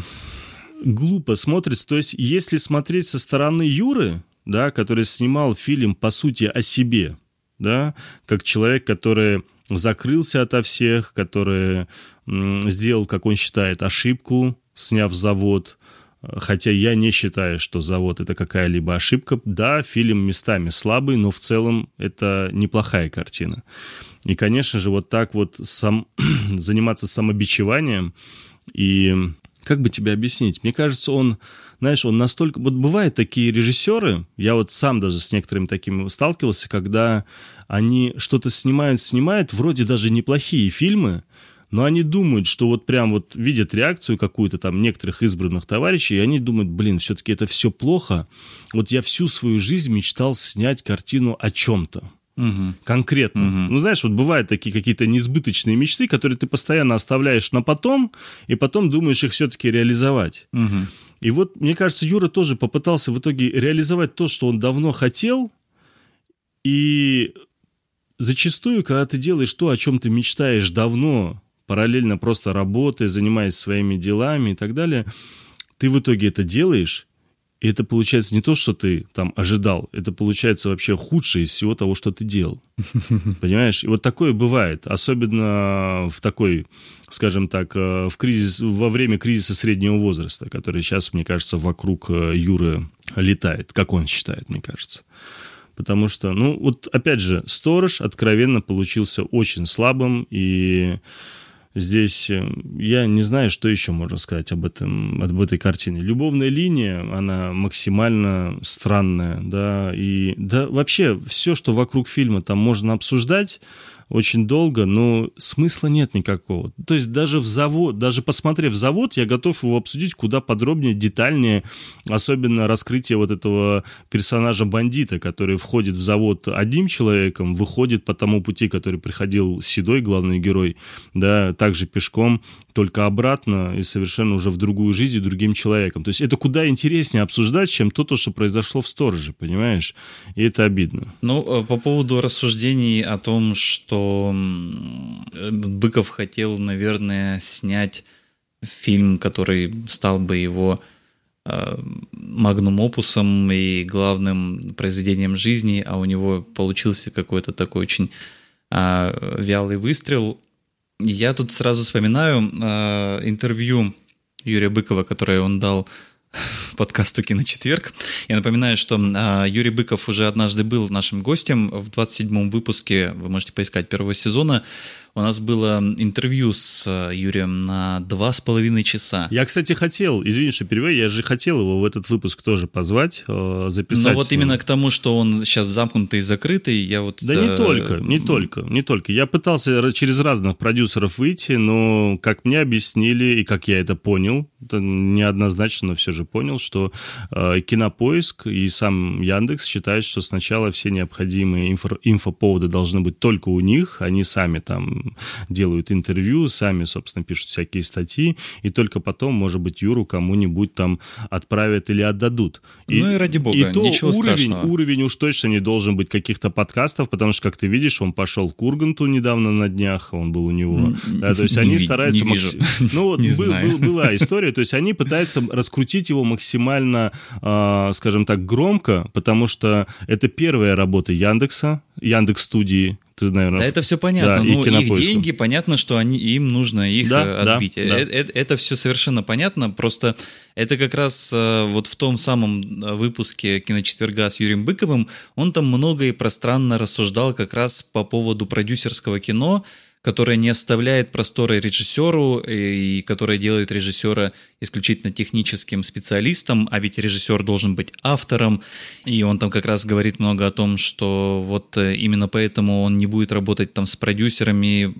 глупо смотрится. То есть, если смотреть со стороны Юры, да, который снимал фильм, по сути, о себе, да, как человек, который закрылся ото всех, который сделал, как он считает, ошибку, сняв завод, Хотя я не считаю, что завод это какая-либо ошибка. Да, фильм местами слабый, но в целом это неплохая картина. И, конечно же, вот так вот сам, <clears throat> заниматься самобичеванием и как бы тебе объяснить? Мне кажется, он, знаешь, он настолько... Вот бывают такие режиссеры, я вот сам даже с некоторыми такими сталкивался, когда они что-то снимают, снимают, вроде даже неплохие фильмы, но они думают, что вот прям вот видят реакцию какую-то там некоторых избранных товарищей, и они думают, блин, все-таки это все плохо. Вот я всю свою жизнь мечтал снять картину о чем-то. Угу. Конкретно. Угу. Ну, знаешь, вот бывают такие какие-то несбыточные мечты, которые ты постоянно оставляешь на потом, и потом думаешь их все-таки реализовать. Угу. И вот, мне кажется, Юра тоже попытался в итоге реализовать то, что он давно хотел, и зачастую, когда ты делаешь то, о чем ты мечтаешь давно, параллельно просто работая, занимаясь своими делами и так далее, ты в итоге это делаешь, и это получается не то, что ты там ожидал, это получается вообще худшее из всего того, что ты делал. <laughs> Понимаешь? И вот такое бывает, особенно в такой, скажем так, э, в кризис, во время кризиса среднего возраста, который сейчас, мне кажется, вокруг э, Юры летает, как он считает, мне кажется. Потому что, ну, вот опять же, сторож откровенно получился очень слабым, и Здесь э, я не знаю, что еще можно сказать об, этом, об этой картине. Любовная линия, она максимально странная, да, и да, вообще все, что вокруг фильма там можно обсуждать, очень долго, но смысла нет никакого. То есть даже в завод, даже посмотрев завод, я готов его обсудить куда подробнее, детальнее, особенно раскрытие вот этого персонажа-бандита, который входит в завод одним человеком, выходит по тому пути, который приходил Седой, главный герой, да, также пешком, только обратно и совершенно уже в другую жизнь другим человеком. То есть это куда интереснее обсуждать, чем то, то что произошло в стороже, понимаешь? И это обидно. Ну, э, по поводу рассуждений о том, что Быков хотел, наверное, снять фильм, который стал бы его э, магнум опусом и главным произведением жизни, а у него получился какой-то такой очень э, вялый выстрел – я тут сразу вспоминаю э, интервью Юрия Быкова, которое он дал <laughs> подкасту «Киночетверг». Я напоминаю, что э, Юрий Быков уже однажды был нашим гостем в 27-м выпуске, вы можете поискать, первого сезона. У нас было интервью с э, Юрием на два с половиной часа. Я, кстати, хотел, извини, что перевел, я же хотел его в этот выпуск тоже позвать, э, записать. Но вот именно к тому, что он сейчас замкнутый и закрытый, я вот... Да не э, только, не только, не только. Я пытался через разных продюсеров выйти, но, как мне объяснили и как я это понял, это неоднозначно, но все же понял, что э, Кинопоиск и сам Яндекс считают, что сначала все необходимые инфо инфоповоды должны быть только у них, они сами там делают интервью, сами, собственно, пишут всякие статьи, и только потом, может быть, Юру кому-нибудь там отправят или отдадут. И, ну и ради бога, и то ничего уровень, страшного. уровень уж точно не должен быть каких-то подкастов, потому что, как ты видишь, он пошел к Урганту недавно на днях, он был у него. Да, то есть они стараются... Ну вот была история, то есть они пытаются раскрутить его максимально, э, скажем так, громко, потому что это первая работа Яндекса, Яндекс студии, ты, наверное... Да это все понятно. Да, ну, их деньги, понятно, что они, им нужно их Да, э, да, отбить. да. Э- э- Это, все совершенно понятно. Просто это как раз вот в том самом выпуске «Киночетверга» с Юрием Быковым, он там много и пространно рассуждал как раз по поводу продюсерского кино, которая не оставляет простора режиссеру и которая делает режиссера исключительно техническим специалистом, а ведь режиссер должен быть автором, и он там как раз говорит много о том, что вот э, именно поэтому он не будет работать там с продюсерами,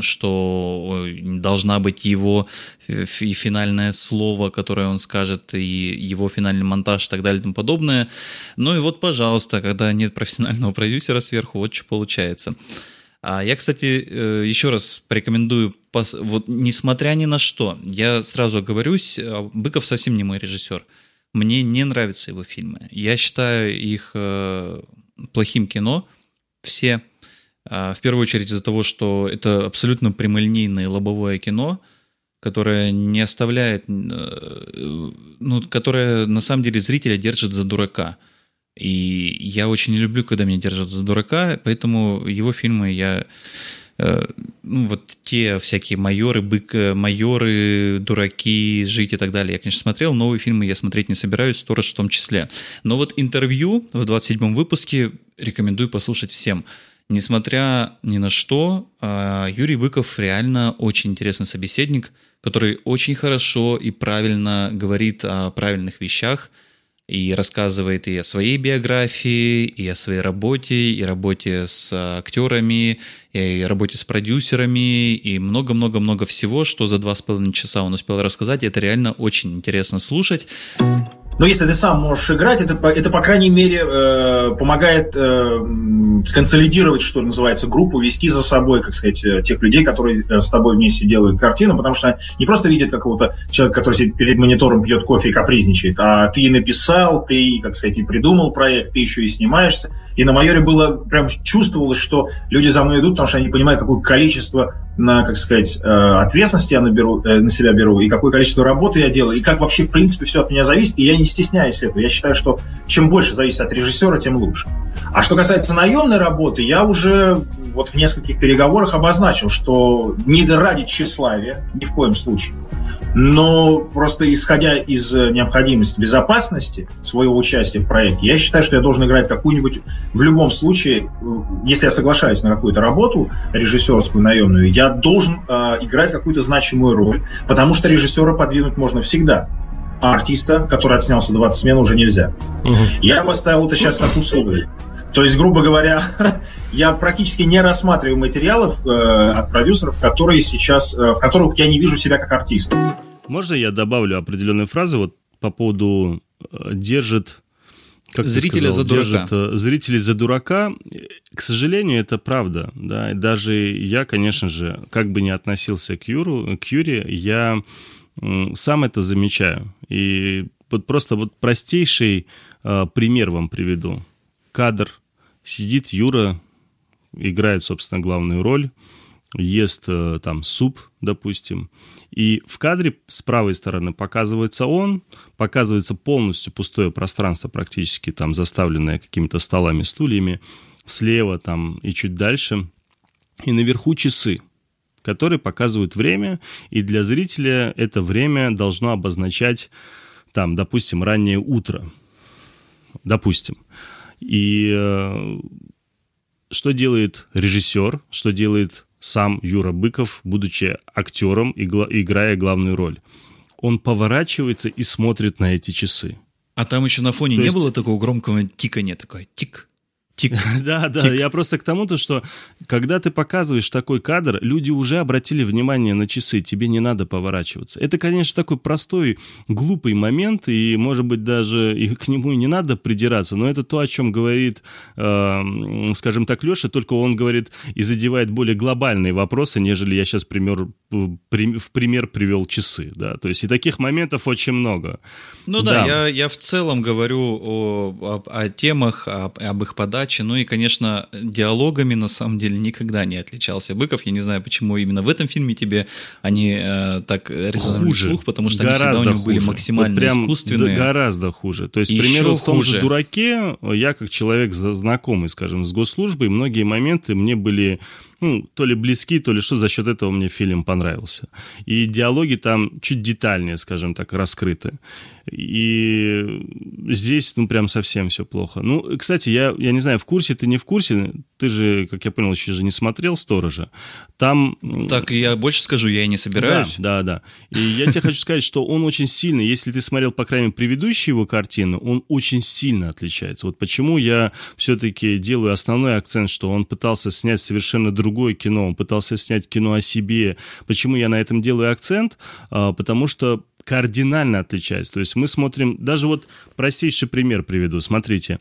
что должна быть его и финальное слово, которое он скажет, и его финальный монтаж и так далее и тому подобное. Ну и вот, пожалуйста, когда нет профессионального продюсера сверху, вот что получается. А я, кстати, э, еще раз порекомендую, вот несмотря ни на что, я сразу оговорюсь, а, Быков совсем не мой режиссер. Мне не нравятся его фильмы. Я считаю их э, плохим кино, все. А, в первую очередь из-за того, что это абсолютно прямолинейное лобовое кино, которое не оставляет, э, ну, которое на самом деле зрителя держит за дурака. И я очень не люблю, когда меня держат за дурака, поэтому его фильмы я э, ну, вот те всякие майоры, бык, э, майоры, дураки, жить и так далее. Я, конечно, смотрел, новые фильмы я смотреть не собираюсь, сторож в том числе. Но вот интервью в 27-м выпуске рекомендую послушать всем. Несмотря ни на что, а, Юрий Быков реально очень интересный собеседник, который очень хорошо и правильно говорит о правильных вещах – и рассказывает и о своей биографии, и о своей работе, и работе с актерами, и работе с продюсерами, и много-много-много всего, что за два с половиной часа он успел рассказать. Это реально очень интересно слушать. Но если ты сам можешь играть, это, это по крайней мере, э, помогает э, консолидировать, что называется, группу, вести за собой, как сказать, э, тех людей, которые э, с тобой вместе делают картину, потому что не просто видят какого-то человека, который сидит перед монитором, пьет кофе и капризничает, а ты и написал, ты, как сказать, и придумал проект, ты еще и снимаешься. И на майоре было прям чувствовалось, что люди за мной идут, потому что они понимают, какое количество на, как сказать, э, ответственности я наберу, на себя беру, и какое количество работы я делаю, и как вообще, в принципе, все от меня зависит, и я не стесняюсь этого. Я считаю, что чем больше зависит от режиссера, тем лучше. А что касается наемной работы, я уже вот в нескольких переговорах обозначил, что не ради тщеславия, ни в коем случае, но просто исходя из необходимости безопасности своего участия в проекте, я считаю, что я должен играть какую-нибудь, в любом случае, если я соглашаюсь на какую-то работу режиссерскую, наемную, я должен э, играть какую-то значимую роль, потому что режиссера подвинуть можно всегда а артиста, который отснялся 20 смен, уже нельзя. Угу. Я поставил это сейчас как условие. То есть, грубо говоря, <laughs> я практически не рассматриваю материалов э, от продюсеров, которые сейчас, э, в которых я не вижу себя как артиста. Можно я добавлю определенную фразу вот по поводу э, держит как зрителя сказал, за дурака. Держит, зрителей за дурака. К сожалению, это правда. Да? И даже я, конечно же, как бы не относился к, Юру, к Юре, я сам это замечаю. И вот просто вот простейший э, пример вам приведу. Кадр. Сидит Юра, играет, собственно, главную роль, ест э, там суп, допустим, и в кадре с правой стороны показывается он, показывается полностью пустое пространство, практически там заставленное какими-то столами, стульями, слева там и чуть дальше, и наверху часы – которые показывают время, и для зрителя это время должно обозначать, там, допустим, раннее утро. Допустим. И э, что делает режиссер, что делает сам Юра Быков, будучи актером, и играя главную роль? Он поворачивается и смотрит на эти часы. А там еще на фоне То не есть... было такого громкого тикания, такое тик, Тик. <laughs> Да, да, Тик. я просто к тому-то, что когда ты показываешь такой кадр, люди уже обратили внимание на часы, тебе не надо поворачиваться. Это, конечно, такой простой, глупый момент, и, может быть, даже и к нему и не надо придираться, но это то, о чем говорит, э, скажем так, Леша, только он говорит и задевает более глобальные вопросы, нежели я сейчас пример, в пример привел часы, да, то есть и таких моментов очень много. Ну да, да я, я в целом говорю о, о, о темах, об, об их подаче, подачи. Ну и, конечно, диалогами на самом деле никогда не отличался Быков. Я не знаю, почему именно в этом фильме тебе они э, так резонули хуже. слух, потому что гораздо они всегда у них были максимально вот прям искусственные. Гораздо хуже. То есть, к примеру, в том хуже. же «Дураке» я как человек знакомый, скажем, с госслужбой, многие моменты мне были ну, то ли близки, то ли что, за счет этого мне фильм понравился. И диалоги там чуть детальнее, скажем так, раскрыты. И здесь, ну, прям совсем все плохо. Ну, кстати, я, я не знаю, в курсе ты не в курсе, ты же, как я понял, еще же не смотрел «Сторожа». Там... Так, я больше скажу, я и не собираюсь. Да, да, да. И я тебе хочу сказать, что он очень сильно, если ты смотрел, по крайней мере, предыдущие его картины, он очень сильно отличается. Вот почему я все-таки делаю основной акцент, что он пытался снять совершенно другое кино, он пытался снять кино о себе. Почему я на этом делаю акцент? А, потому что кардинально отличается. То есть мы смотрим, даже вот простейший пример приведу. Смотрите,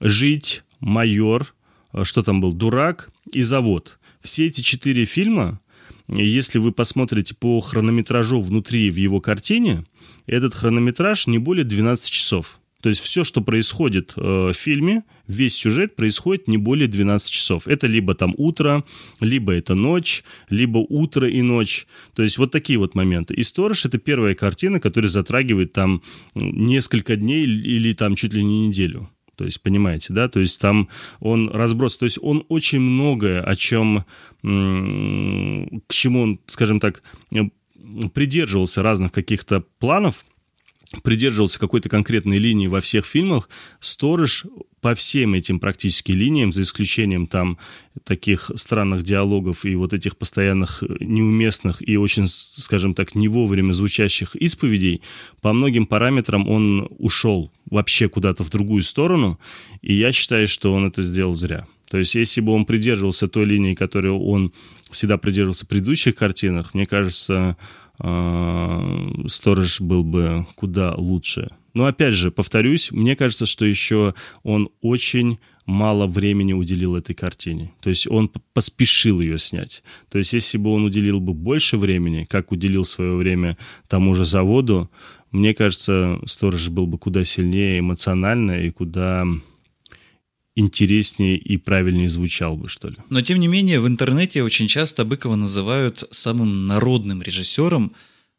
«Жить», «Майор», э, что там был, «Дурак» и «Завод». Все эти четыре фильма, если вы посмотрите по хронометражу внутри в его картине, этот хронометраж не более 12 часов. То есть все, что происходит э, в фильме, весь сюжет происходит не более 12 часов. Это либо там утро, либо это ночь, либо утро и ночь. То есть вот такие вот моменты. И «Сторож» — это первая картина, которая затрагивает там несколько дней или там чуть ли не неделю. То есть, понимаете, да? То есть там он разброс, то есть он очень многое, о чем, к чему он, скажем так, придерживался разных каких-то планов, придерживался какой-то конкретной линии во всех фильмах, Сторож по всем этим практически линиям, за исключением там таких странных диалогов и вот этих постоянных э, неуместных и очень, скажем так, не вовремя звучащих исповедей, по многим параметрам он ушел вообще куда-то в другую сторону, и я считаю, что он это сделал зря. То есть, если бы он придерживался той линии, которой он всегда придерживался в предыдущих картинах, мне кажется, э, Сторож был бы куда лучше. Но опять же, повторюсь, мне кажется, что еще он очень мало времени уделил этой картине. То есть он поспешил ее снять. То есть если бы он уделил бы больше времени, как уделил свое время тому же заводу, мне кажется, «Сторож» был бы куда сильнее эмоционально и куда интереснее и правильнее звучал бы, что ли. Но, тем не менее, в интернете очень часто Быкова называют самым народным режиссером,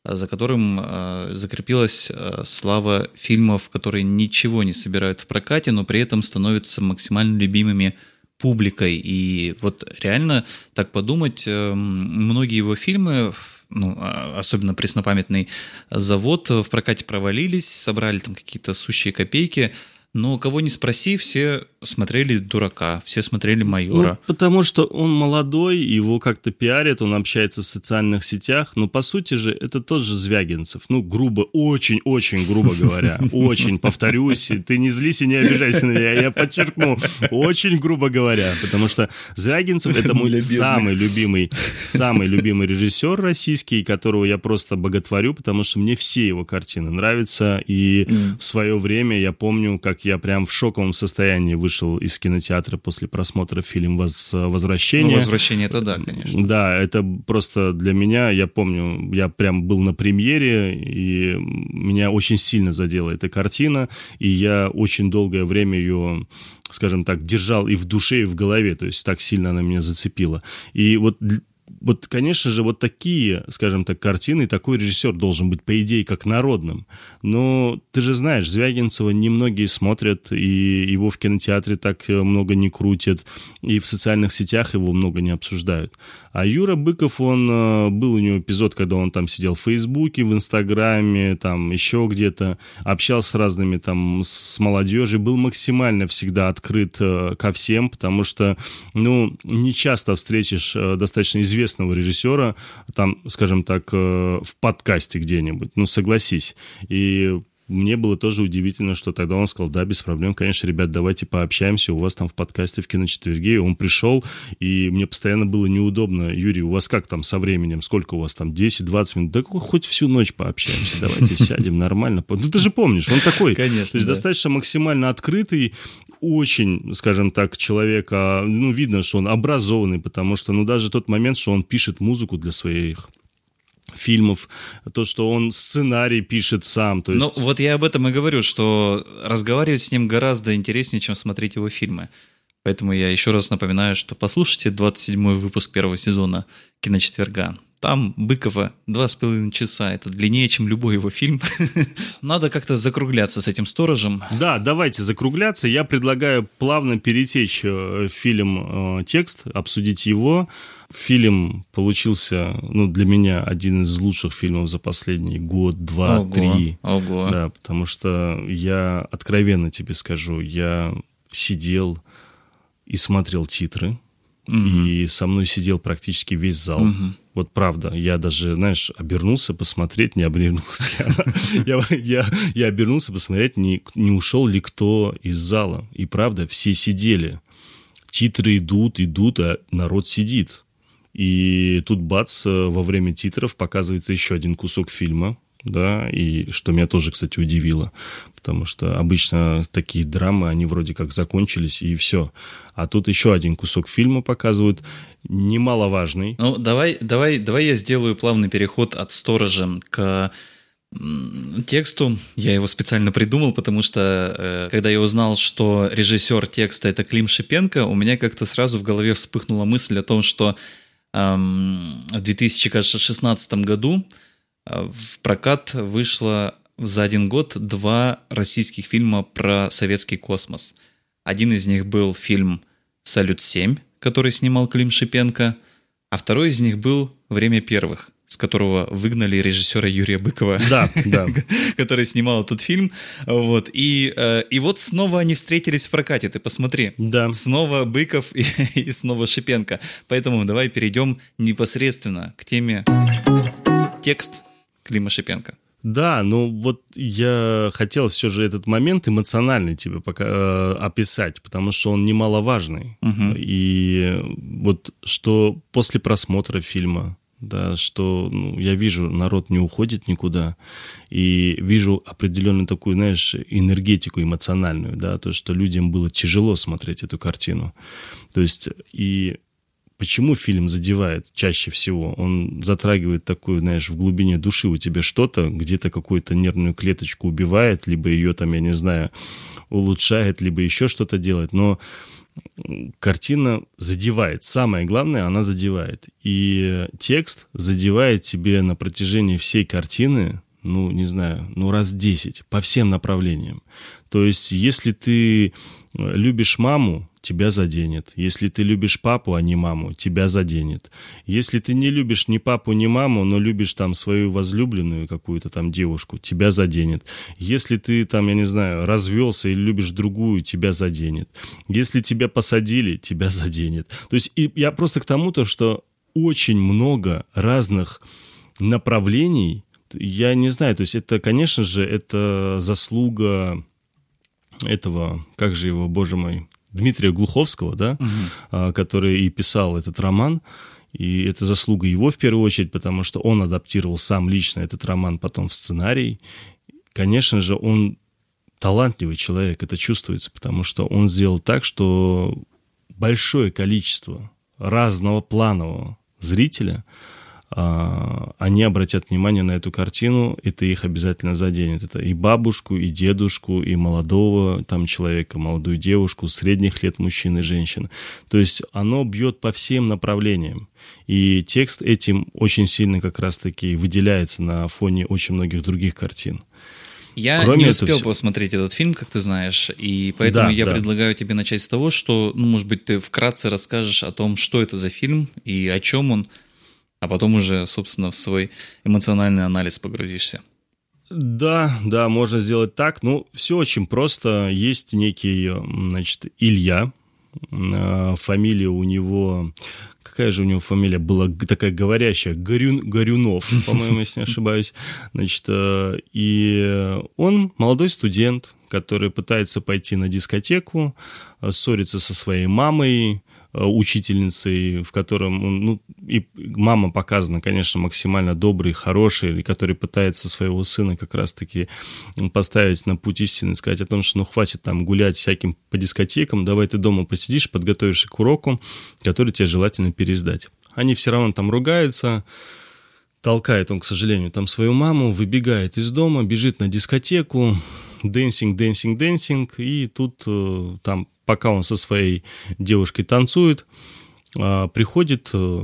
за которым э, закрепилась э, слава фильмов, которые ничего не собирают в прокате, но при этом становятся максимально любимыми публикой. И вот реально так подумать, э, многие его фильмы ну, а, особенно преснопамятный завод в прокате провалились, собрали там какие-то сущие копейки, но кого не спроси, все смотрели «Дурака», все смотрели «Майора». Ну, потому что он молодой, его как-то пиарят, он общается в социальных сетях, но по сути же это тот же Звягинцев. Ну, грубо, очень-очень грубо говоря, <laughs> очень, повторюсь, ты не злись и не обижайся на меня, я подчеркну, очень грубо говоря, потому что Звягинцев это мой самый любимый, самый любимый режиссер российский, которого я просто боготворю, потому что мне все его картины нравятся, и в свое время я помню, как я прям в шоковом состоянии вышел из кинотеатра после просмотра фильм «Возвращение». Ну, «Возвращение» это да, конечно. Да, это просто для меня, я помню, я прям был на премьере, и меня очень сильно задела эта картина, и я очень долгое время ее скажем так, держал и в душе, и в голове, то есть так сильно она меня зацепила. И вот вот, конечно же, вот такие, скажем так, картины, такой режиссер должен быть, по идее, как народным. Но ты же знаешь, Звягинцева немногие смотрят, и его в кинотеатре так много не крутят, и в социальных сетях его много не обсуждают. А Юра Быков, он, э, был у него эпизод, когда он там сидел в Фейсбуке, в Инстаграме, там еще где-то, общался с разными там, с, молодежью, был максимально всегда открыт э, ко всем, потому что, ну, не часто встретишь э, достаточно известного режиссера, там, скажем так, в подкасте где-нибудь, ну, согласись. И мне было тоже удивительно, что тогда он сказал, да, без проблем, конечно, ребят, давайте пообщаемся, у вас там в подкасте в киночетверге, он пришел, и мне постоянно было неудобно, Юрий, у вас как там со временем, сколько у вас там, 10-20 минут, да хоть всю ночь пообщаемся, давайте сядем нормально. Ну, ты же помнишь, он такой, конечно, то есть да. достаточно максимально открытый, очень, скажем так, человек, а, ну, видно, что он образованный, потому что, ну, даже тот момент, что он пишет музыку для своих фильмов, то, что он сценарий пишет сам. То есть... Ну, вот я об этом и говорю, что разговаривать с ним гораздо интереснее, чем смотреть его фильмы. Поэтому я еще раз напоминаю, что послушайте 27-й выпуск первого сезона «Киночетверга». там Быкова два с половиной часа. Это длиннее, чем любой его фильм. <laughs> Надо как-то закругляться с этим сторожем. Да, давайте закругляться. Я предлагаю плавно перетечь в фильм «Текст», обсудить его. Фильм получился, ну, для меня один из лучших фильмов за последний год, два, Ого, три. ого. Да, потому что я откровенно тебе скажу, я сидел и смотрел титры, и со мной сидел практически весь зал. Вот правда, я даже, знаешь, обернулся посмотреть, не обернулся. <laughs> Я, я, я обернулся посмотреть, не, не ушел ли кто из зала. И правда, все сидели. Титры идут, идут, а народ сидит. И тут бац, во время титров показывается еще один кусок фильма, да, и что меня тоже, кстати, удивило, потому что обычно такие драмы, они вроде как закончились, и все. А тут еще один кусок фильма показывают, немаловажный. Ну, давай, давай, давай я сделаю плавный переход от сторожа к тексту. Я его специально придумал, потому что э, когда я узнал, что режиссер текста это Клим Шипенко, у меня как-то сразу в голове вспыхнула мысль о том, что в 2016 году э, в прокат вышло за один год два российских фильма про советский космос. Один из них был фильм «Салют-7», который снимал Клим Шипенко, а второй из них был «Время первых», с которого выгнали режиссера Юрия Быкова, Да, да. <laughs> который снимал этот фильм. Вот. И, э, и вот снова они встретились в прокате, ты посмотри. Да. Снова Быков и, <laughs> и снова Шипенко. Поэтому давай перейдем непосредственно к теме текст Клима Шипенко. Да, ну вот я хотел все же этот момент эмоциональный тебе пока, э, описать, потому что он немаловажный. И вот что после просмотра фильма, да, что ну, я вижу, народ не уходит никуда, и вижу определенную такую, знаешь, энергетику эмоциональную, да, то, что людям было тяжело смотреть эту картину. То есть и Почему фильм задевает чаще всего? Он затрагивает такую, знаешь, в глубине души у тебя что-то, где-то какую-то нервную клеточку убивает, либо ее там, я не знаю, улучшает, либо еще что-то делает. Но картина задевает. Самое главное, она задевает. И текст задевает тебе на протяжении всей картины, ну, не знаю, ну, раз 10 по всем направлениям. То есть, если ты любишь маму, тебя заденет. Если ты любишь папу, а не маму, тебя заденет. Если ты не любишь ни папу, ни маму, но любишь там свою возлюбленную какую-то там девушку, тебя заденет. Если ты там, я не знаю, развелся или любишь другую, тебя заденет. Если тебя посадили, тебя <laughs> заденет. То есть и я просто к тому-то, что очень много разных направлений, я не знаю, то есть это, конечно же, это заслуга этого, как же его, боже мой, Дмитрия Глуховского, да, угу. который и писал этот роман. И это заслуга его в первую очередь, потому что он адаптировал сам лично этот роман потом в сценарий. Конечно же, он талантливый человек, это чувствуется, потому что он сделал так, что большое количество разного планового зрителя – они обратят внимание на эту картину, это их обязательно заденет. Это и бабушку, и дедушку, и молодого там человека, молодую девушку, средних лет мужчин и женщин. То есть оно бьет по всем направлениям. И текст этим очень сильно как раз-таки выделяется на фоне очень многих других картин. Я Кроме не успел все... посмотреть этот фильм, как ты знаешь, и поэтому да, я да. предлагаю тебе начать с того, что, ну, может быть, ты вкратце расскажешь о том, что это за фильм и о чем он, а потом уже, собственно, в свой эмоциональный анализ погрузишься. Да, да, можно сделать так. Ну, все очень просто. Есть некий, значит, Илья. А, фамилия у него... Какая же у него фамилия была такая говорящая? Горюн, Горюнов, <laughs> по-моему, если не ошибаюсь. Значит, э, и он молодой студент, который пытается пойти на дискотеку, э, ссорится со своей мамой, Э, учительницей, в котором он, ну, и мама показана, конечно, максимально добрый, хороший, который пытается своего сына как раз-таки поставить на путь истины, сказать о том, что ну хватит там гулять всяким по дискотекам, давай ты дома посидишь, подготовишься к уроку, который тебе желательно пересдать. Они все равно там ругаются, толкает он, к сожалению, там свою маму, выбегает из дома, бежит на дискотеку, dancing, dancing, dancing, и тут э, там пока он со своей девушкой танцует, а, приходит э,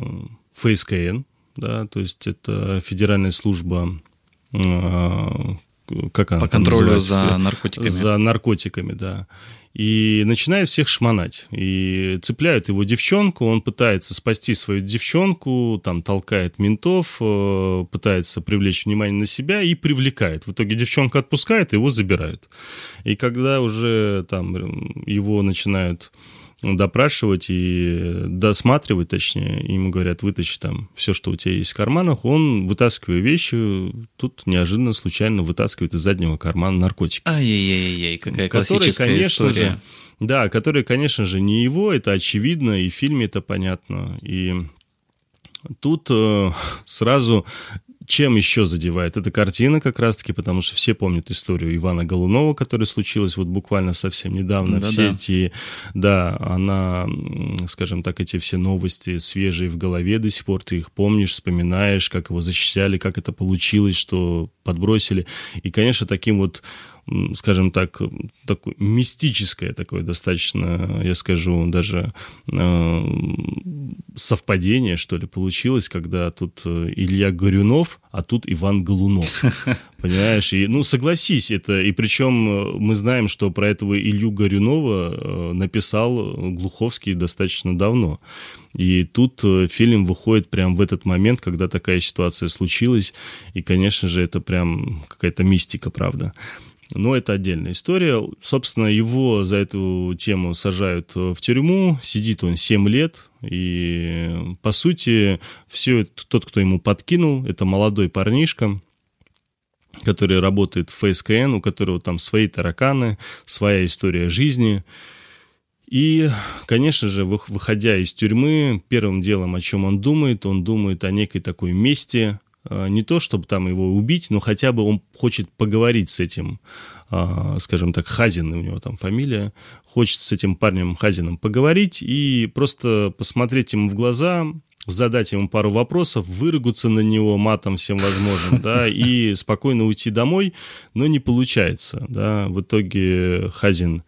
ФСКН, да, то есть это федеральная служба а, как она По контролю за наркотиками. За наркотиками, да. И начинает всех шмонать. И цепляют его девчонку, он пытается спасти свою девчонку, там толкает ментов, э, пытается привлечь внимание на себя и привлекает. В итоге девчонка отпускает, его забирают. И когда уже там его начинают допрашивать и досматривать, точнее, ему говорят, вытащи там все, что у тебя есть в карманах, он, вытаскивая вещи, тут неожиданно, случайно вытаскивает из заднего кармана наркотик. Ай-яй-яй-яй, какая Который, классическая конечно история. Же, да, который, конечно же, не его, это очевидно, и в фильме это понятно. И тут э, сразу чем еще задевает? эта картина как раз-таки, потому что все помнят историю Ивана Голунова, которая случилась вот буквально совсем недавно. Да, все да. эти, да, она, скажем так, эти все новости свежие в голове до сих пор, ты их помнишь, вспоминаешь, как его защищали, как это получилось, что подбросили. И, конечно, таким вот скажем так, такое мистическое такое достаточно, я скажу, даже э, совпадение, что ли, получилось, когда тут э, Илья Горюнов, а тут Иван Голунов. <laughs> Понимаешь? И, ну, согласись, это... И причем э, мы знаем, что про этого Илью Горюнова э, написал Глуховский достаточно давно. И тут фильм выходит прямо в этот момент, когда такая ситуация случилась. И, конечно же, это прям какая-то мистика, правда. Но это отдельная история. Собственно, его за эту тему сажают в тюрьму. Сидит он 7 лет. И, по сути, все тот, кто ему подкинул, это молодой парнишка, который работает в ФСКН, у которого там свои тараканы, своя история жизни. И, конечно же, вы- выходя из тюрьмы, первым делом, о чем он думает, он думает о некой такой мести, не то, чтобы там его убить, но хотя бы он хочет поговорить с этим, а, скажем так, Хазин, у него там фамилия, хочет с этим парнем Хазином поговорить и просто посмотреть ему в глаза, задать ему пару вопросов, выругаться на него матом всем возможным, да, и спокойно уйти домой, но не получается, да, в итоге Хазин э,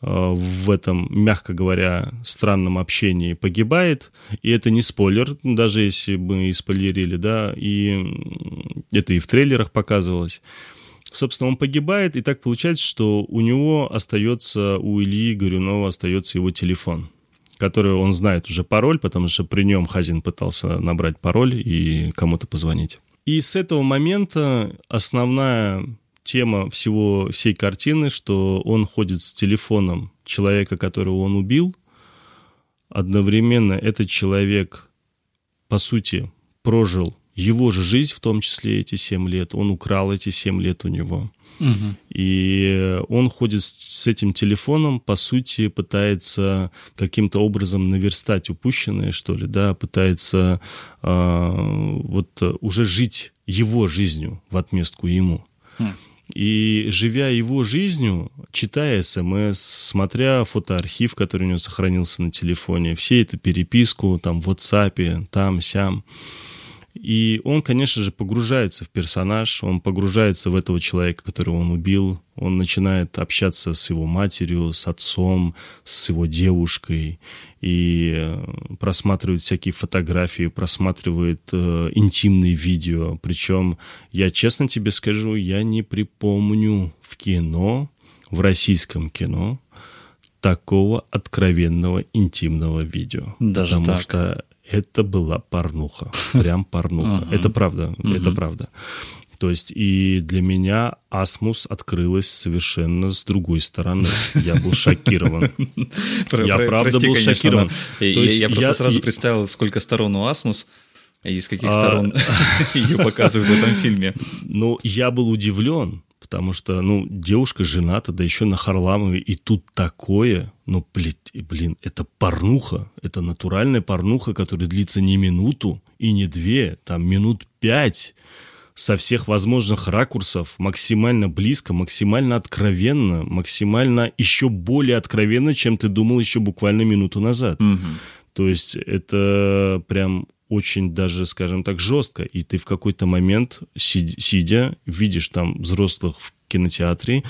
в этом, мягко говоря, странном общении погибает, и это не спойлер, даже если бы и спойлерили, да, и это и в трейлерах показывалось. Собственно, он погибает, и так получается, что у него остается, у Ильи Горюнова остается его телефон, который он знает уже пароль, потому что при нем Хазин пытался набрать пароль и кому-то позвонить. И с этого момента основная тема всего всей картины, что он ходит с телефоном человека, которого он убил. Одновременно этот человек, по сути, прожил его же жизнь, в том числе эти 7 лет. Он украл эти 7 лет у него. И он ходит с этим телефоном, по сути, пытается каким-то образом наверстать упущенное, что ли, да, пытается а, вот э, уже жить его жизнью в отместку ему. И живя его жизнью, читая смс, смотря фотоархив, который у него сохранился на телефоне, все эту переписку там в WhatsApp, там, сям, и он, конечно же, погружается в персонаж, он погружается в этого человека, которого он убил, он начинает общаться с его матерью, с отцом, с его девушкой, и э, просматривает всякие фотографии, просматривает э, интимные видео. Причем, я честно тебе скажу, я не припомню в кино, в российском кино, такого откровенного интимного видео. Даже потому так? что это была порнуха. <laughs> Прям порнуха. Это правда. Это правда. То есть и для меня Асмус открылась совершенно с другой стороны. Я был <laughs> шокирован. Я правда был шокирован. я- просто сразу представил, сколько сторон у Асмус и из каких А. сторон <laughs> ее показывают в этом фильме. Ну, я был удивлен, потому что, ну, девушка жената, да еще на Харламове, и тут такое, ну, блин, это порнуха, это натуральная порнуха, которая длится не минуту и не две, там минут пять, со всех возможных ракурсов, максимально близко, максимально откровенно, максимально еще более откровенно, чем ты думал еще буквально минуту назад. То есть это прям очень даже, скажем так, жестко. И ты в какой-то момент, сид- сидя, видишь там взрослых в кинотеатре,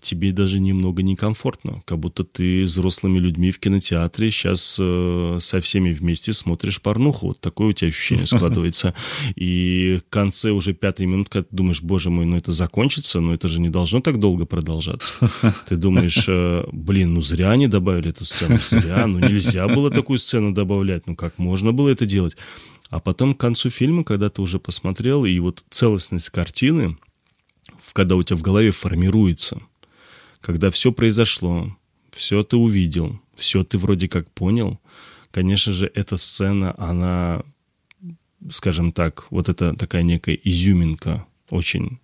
тебе даже немного некомфортно, как будто ты взрослыми людьми в кинотеатре сейчас э, со всеми вместе смотришь порнуху. Вот такое у тебя ощущение <laughs> складывается. И в конце уже пятой минуты, когда ты думаешь, боже мой, ну это закончится, но это же не должно так долго продолжаться. <laughs> Ты думаешь, э, блин, ну зря они добавили эту сцену, зря, ну нельзя было такую сцену добавлять, ну как можно было это делать? А потом к концу фильма, когда ты уже посмотрел, и вот целостность картины, когда у тебя в голове формируется – когда все произошло, все ты увидел, все ты вроде как понял, конечно же, эта сцена, она, скажем так, вот это такая некая изюминка, очень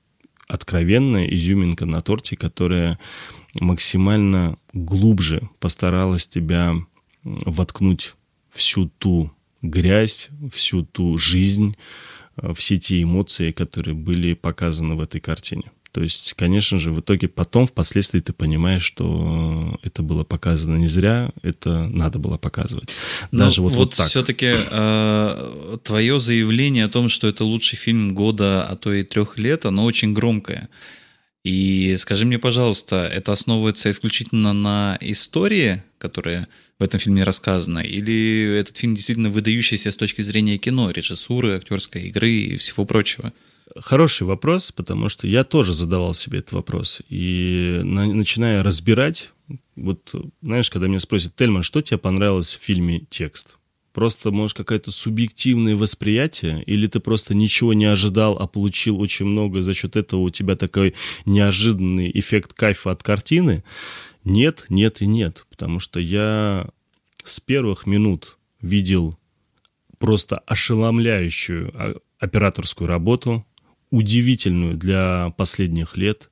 откровенная изюминка на торте, которая максимально глубже постаралась тебя воткнуть всю ту грязь, всю ту жизнь, э, все те эмоции, которые были показаны в этой картине. То есть, конечно же, в итоге потом, впоследствии ты понимаешь, что это было показано не зря, это надо было показывать. Но Даже вот, вот, вот так. все-таки э, твое заявление о том, что это лучший фильм года, а то и трех лет, оно очень громкое. И скажи мне, пожалуйста, это основывается исключительно на истории, которая в этом фильме рассказана, или этот фильм действительно выдающийся с точки зрения кино, режиссуры, актерской игры и всего прочего? Хороший вопрос, потому что я тоже задавал себе этот вопрос. И на, начиная разбирать, вот, знаешь, когда меня спросят, Тельман, что тебе понравилось в фильме «Текст»? Просто, может, какое-то субъективное восприятие, или ты просто ничего не ожидал, а получил очень много, за счет этого у тебя такой неожиданный эффект кайфа от картины? Нет, нет и нет, потому что я с первых минут видел просто ошеломляющую а, операторскую работу, удивительную для последних лет.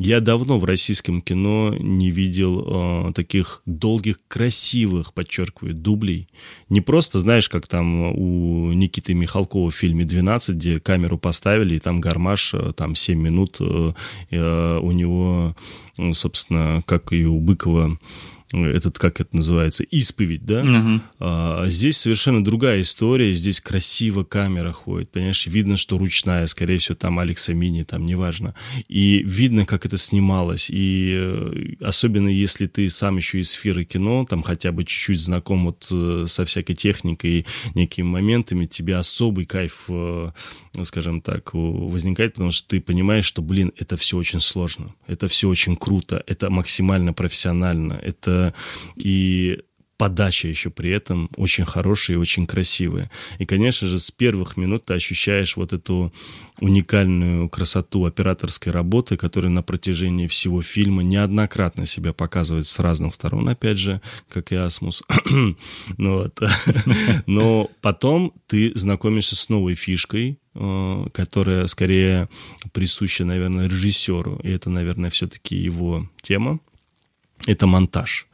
Я давно в российском кино не видел э, таких долгих, красивых, подчеркиваю, дублей. Не просто, знаешь, как там у Никиты Михалкова в фильме «12», где камеру поставили, и там гармаш, э, там 7 минут, э, э, у него, собственно, как и у Быкова, этот, как это называется, исповедь, да? Угу. А, здесь совершенно другая история, здесь красиво камера ходит, понимаешь, видно, что ручная, скорее всего, там Алекса Мини, там, неважно. И видно, как это снималось, и э, особенно если ты сам еще из сферы кино, там, хотя бы чуть-чуть знаком вот э, со всякой техникой и некими моментами, тебе особый кайф, э, скажем так, возникает, потому что ты понимаешь, что, блин, это все очень сложно, это все очень круто, это максимально профессионально, это и подача еще при этом очень хорошая и очень красивая. И, конечно же, с первых минут ты ощущаешь вот эту уникальную красоту операторской работы, которая на протяжении всего фильма неоднократно себя показывает с разных сторон, опять же, как и Асмус. <clears throat> ну, вот. <laughs> Но потом ты знакомишься с новой фишкой, э, которая скорее присуща, наверное, режиссеру, и это, наверное, все-таки его тема это монтаж.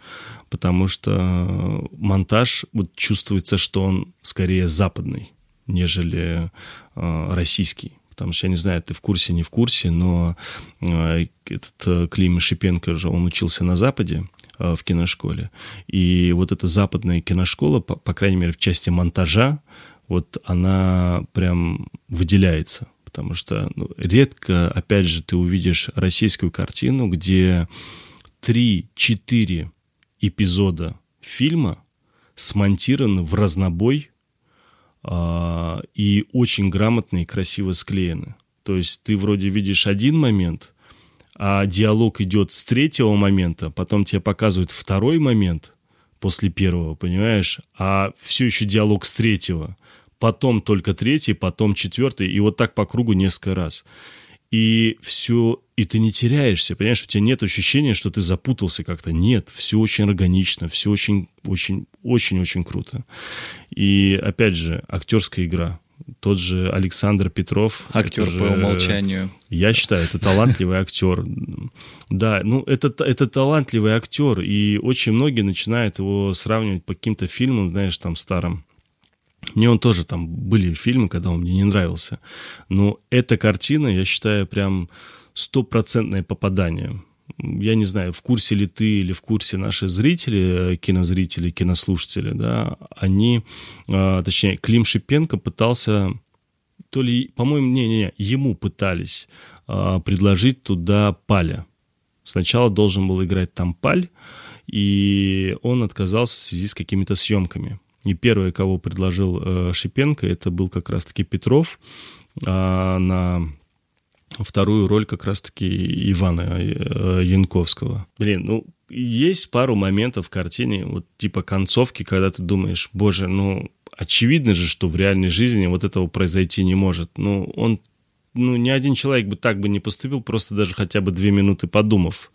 Потому что монтаж, вот чувствуется, что он скорее западный, нежели э, российский. Потому что, я не знаю, ты в курсе, не в курсе, но э, этот э, Клим Шипенко же, он учился на Западе, э, в киношколе. И вот эта западная киношкола, по, по крайней мере, в части монтажа, вот она прям выделяется. Потому что ну, редко, опять же, ты увидишь российскую картину, где 3-4 эпизода фильма смонтированы в разнобой э, и очень грамотно и красиво склеены. То есть ты вроде видишь один момент, а диалог идет с третьего момента, потом тебе показывают второй момент после первого, понимаешь? А все еще диалог с третьего, потом только третий, потом четвертый, и вот так по кругу несколько раз и все, и ты не теряешься, понимаешь, у тебя нет ощущения, что ты запутался как-то. Нет, все очень органично, все очень, очень, очень, очень круто. И опять же, актерская игра. Тот же Александр Петров. Актер же, по умолчанию. Я считаю, это талантливый актер. Да, ну это, это талантливый актер, и очень многие начинают его сравнивать по каким-то фильмам, знаешь, там старым мне он тоже там были фильмы, когда он мне не нравился. Но эта картина, я считаю, прям стопроцентное попадание. Я не знаю, в курсе ли ты или в курсе наши зрители, кинозрители, кинослушатели, да, они, а, точнее, Клим Шипенко пытался, то ли, по-моему, не-не-не, ему пытались а, предложить туда Паля Сначала должен был играть там Паль, и он отказался в связи с какими-то съемками. И первый, кого предложил э, Шипенко, это был как раз-таки Петров, а на вторую роль как раз-таки Ивана э, Янковского. Блин, ну, есть пару моментов в картине, вот типа концовки, когда ты думаешь, боже, ну, очевидно же, что в реальной жизни вот этого произойти не может. Ну, он, ну, ни один человек бы так бы не поступил, просто даже хотя бы две минуты подумав.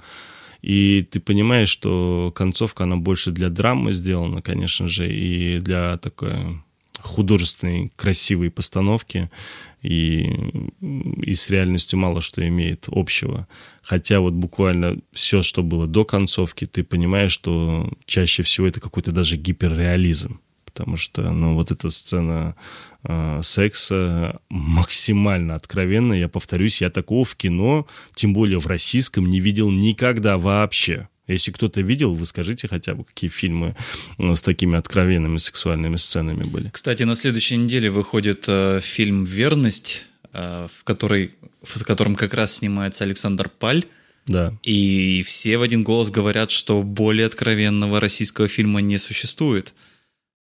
И ты понимаешь, что концовка, она больше для драмы сделана, конечно же, и для такой художественной, красивой постановки, и, и с реальностью мало что имеет общего. Хотя вот буквально все, что было до концовки, ты понимаешь, что чаще всего это какой-то даже гиперреализм потому что, ну, вот эта сцена э, секса максимально откровенная. Я повторюсь, я такого в кино, тем более в российском, не видел никогда вообще. Если кто-то видел, вы скажите хотя бы, какие фильмы ну, с такими откровенными сексуальными сценами были. Кстати, на следующей неделе выходит э, фильм «Верность», э, в, которой, в котором как раз снимается Александр Паль. Да. И все в один голос говорят, что более откровенного российского фильма не существует.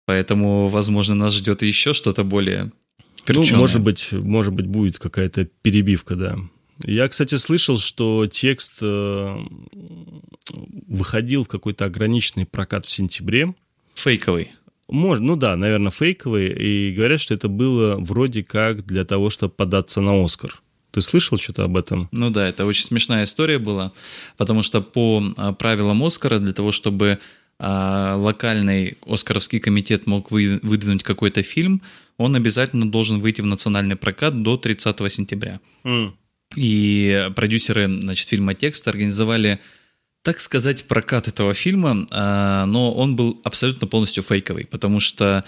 Поэтому, возможно, нас ждет еще что-то более перченое. Ну, может быть, может быть, будет какая-то перебивка, да. Я, кстати, слышал, что текст э, выходил в какой-то ограниченный прокат в сентябре. Фейковый. Может, ну да, наверное, фейковый. И говорят, что это было вроде как для того, чтобы податься на Оскар. Ты слышал что-то об этом? Ну да, это очень смешная история была, потому что по а, правилам Оскара для того, чтобы а локальный Оскаровский комитет мог вы, выдвинуть какой-то фильм, он обязательно должен выйти в национальный прокат до 30 сентября. Mm. И продюсеры значит, фильма «Текст» организовали, так сказать, прокат этого фильма, а, но он был абсолютно полностью фейковый, потому что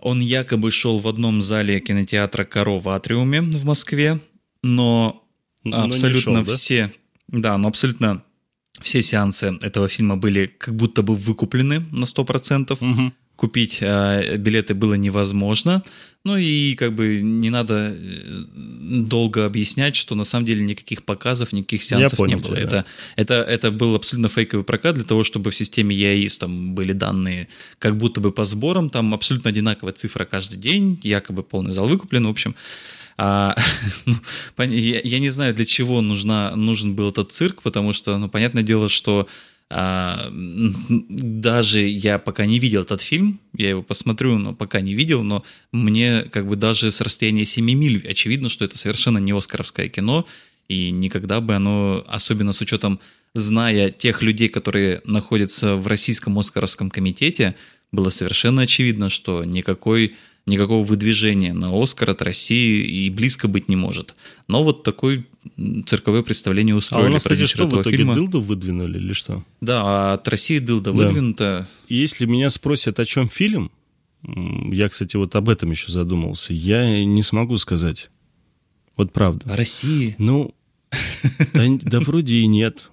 он якобы шел в одном зале кинотеатра «Корова Атриуме» в Москве, но, но абсолютно шел, все... Да? да, но абсолютно все сеансы этого фильма были как будто бы выкуплены на 100%. Угу. Купить э, билеты было невозможно. Ну и как бы не надо э, долго объяснять, что на самом деле никаких показов, никаких сеансов понял, не было. Тебя, это, да. это, это был абсолютно фейковый прокат для того, чтобы в системе EAIS там были данные как будто бы по сборам, там абсолютно одинаковая цифра каждый день, якобы полный зал выкуплен, в общем. А, <laughs> ну, я, я не знаю, для чего нужна, нужен был этот цирк, потому что, ну, понятное дело, что а, даже я пока не видел этот фильм, я его посмотрю, но пока не видел, но мне как бы даже с расстояния 7 миль очевидно, что это совершенно не оскаровское кино, и никогда бы оно, особенно с учетом, зная тех людей, которые находятся в российском оскаровском комитете, было совершенно очевидно, что никакой никакого выдвижения на Оскар от России и близко быть не может. Но вот такое цирковое представление устроили. А у нас, кстати, что в итоге фильма. дылду выдвинули или что? Да, а от России дылда да. выдвинута. Если меня спросят, о чем фильм, я, кстати, вот об этом еще задумался, я не смогу сказать. Вот правда. О России? Ну, да, да вроде и нет.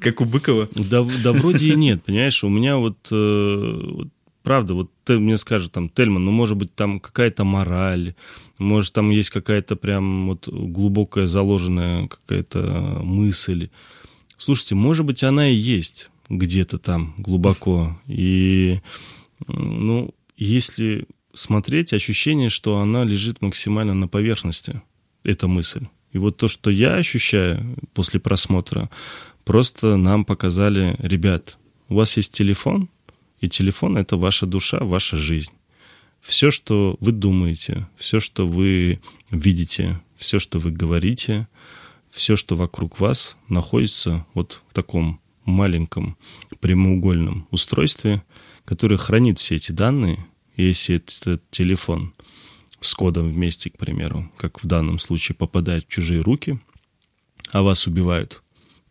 Как у Быкова? Да, да вроде и нет, понимаешь, у меня вот, э, вот правда, вот ты мне скажешь, там, Тельман, ну, может быть, там какая-то мораль, может, там есть какая-то прям вот глубокая заложенная какая-то мысль. Слушайте, может быть, она и есть где-то там глубоко. И, ну, если смотреть, ощущение, что она лежит максимально на поверхности, эта мысль. И вот то, что я ощущаю после просмотра, просто нам показали, ребят, у вас есть телефон, и телефон — это ваша душа, ваша жизнь. Все, что вы думаете, все, что вы видите, все, что вы говорите, все, что вокруг вас, находится вот в таком маленьком прямоугольном устройстве, которое хранит все эти данные. Если этот телефон с кодом вместе, к примеру, как в данном случае, попадает в чужие руки, а вас убивают,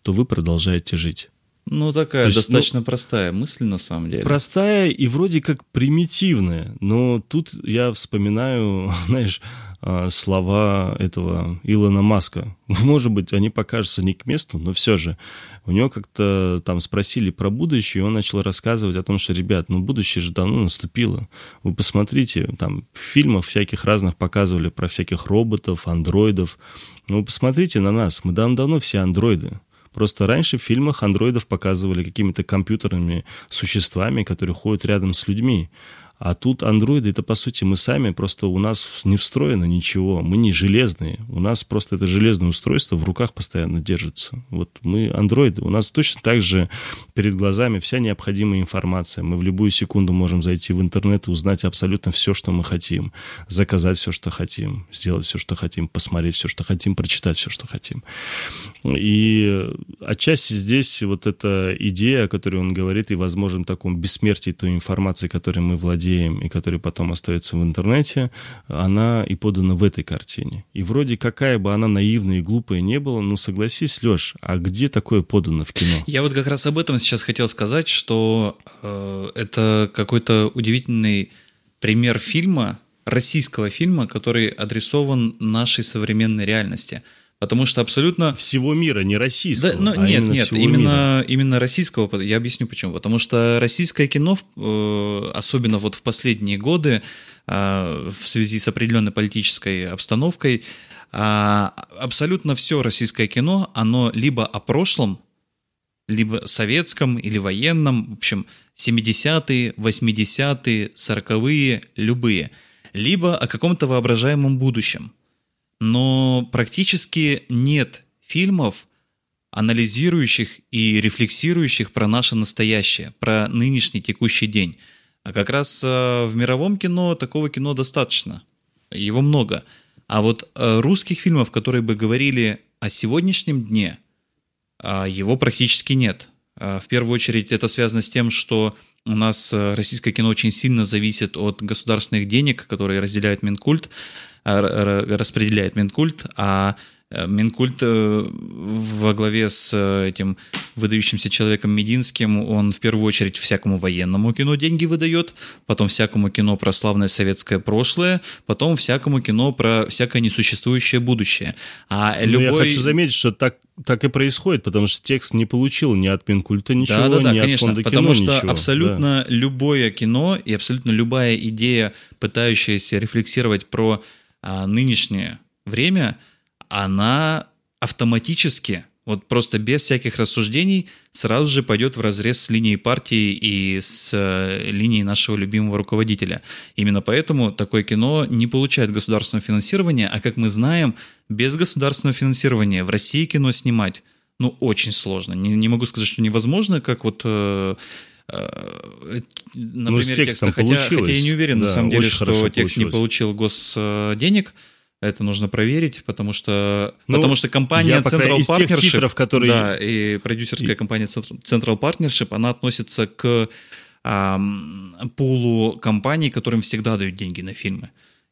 то вы продолжаете жить. Ну, такая есть, достаточно ну, простая мысль на самом деле. Простая и вроде как примитивная, но тут я вспоминаю, <laughs> знаешь, а, слова этого Илона Маска. <laughs> Может быть, они покажутся не к месту, но все же. У него как-то там спросили про будущее, и он начал рассказывать о том, что, ребят, ну будущее же давно наступило. Вы посмотрите, там в фильмах всяких разных показывали про всяких роботов, андроидов. Ну, вы посмотрите на нас, мы давно-давно все андроиды. Просто раньше в фильмах андроидов показывали какими-то компьютерными существами, которые ходят рядом с людьми. А тут андроиды, это по сути мы сами, просто у нас не встроено ничего, мы не железные, у нас просто это железное устройство в руках постоянно держится. Вот мы андроиды, у нас точно так же перед глазами вся необходимая информация. Мы в любую секунду можем зайти в интернет и узнать абсолютно все, что мы хотим, заказать все, что хотим, сделать все, что хотим, посмотреть все, что хотим, прочитать все, что хотим. И отчасти здесь вот эта идея, о которой он говорит, и возможно таком бессмертии той информации, которой мы владеем, идеям, и который потом остается в интернете, она и подана в этой картине. И вроде какая бы она наивная и глупая не была, ну согласись, Леш, а где такое подано в кино? Я вот как раз об этом сейчас хотел сказать, что э, это какой-то удивительный пример фильма, российского фильма, который адресован нашей современной реальности – Потому что абсолютно... Всего мира, не российского. Да, ну, а нет, именно нет, именно, именно российского. Я объясню почему. Потому что российское кино, э, особенно вот в последние годы, э, в связи с определенной политической обстановкой, э, абсолютно все российское кино, оно либо о прошлом, либо советском или военном, в общем, 70-е, 80-е, 40-е, любые, либо о каком-то воображаемом будущем – но практически нет фильмов, анализирующих и рефлексирующих про наше настоящее, про нынешний текущий день. А как раз э, в мировом кино такого кино достаточно. Его много. А вот э, русских фильмов, которые бы говорили о сегодняшнем дне, а, его практически нет. В первую очередь это связано с тем, что у нас э, российское кино очень сильно зависит от государственных денег, которые разделяет Минкульт. Э, распределяет Минкульт, а э, Минкульт э, во главе с этим выдающимся человеком Мединским, он в первую очередь всякому военному кино деньги выдает, потом всякому кино про славное советское прошлое, потом всякому кино про всякое несуществующее будущее. А Но любой... я хочу заметить, что так, так и происходит, потому что текст не получил ни от Минкульта ничего, да, да, да, ни конечно, от фонда потому кино что ничего. абсолютно да. любое кино и абсолютно любая идея, пытающаяся рефлексировать про а нынешнее время, она автоматически, вот просто без всяких рассуждений, сразу же пойдет в разрез с линией партии и с э, линией нашего любимого руководителя. Именно поэтому такое кино не получает государственного финансирования, а как мы знаем, без государственного финансирования в России кино снимать, ну, очень сложно. Не, не могу сказать, что невозможно, как вот э, например, ну, текста, хотя, хотя я не уверен да, на самом деле, что текст получилось. не получил госденег. Это нужно проверить, потому что, ну, потому что компания я, Central из Partnership, тех титров, которые... да, и продюсерская и... компания Central Partnership, она относится к а, пулу компаний, которым всегда дают деньги на фильмы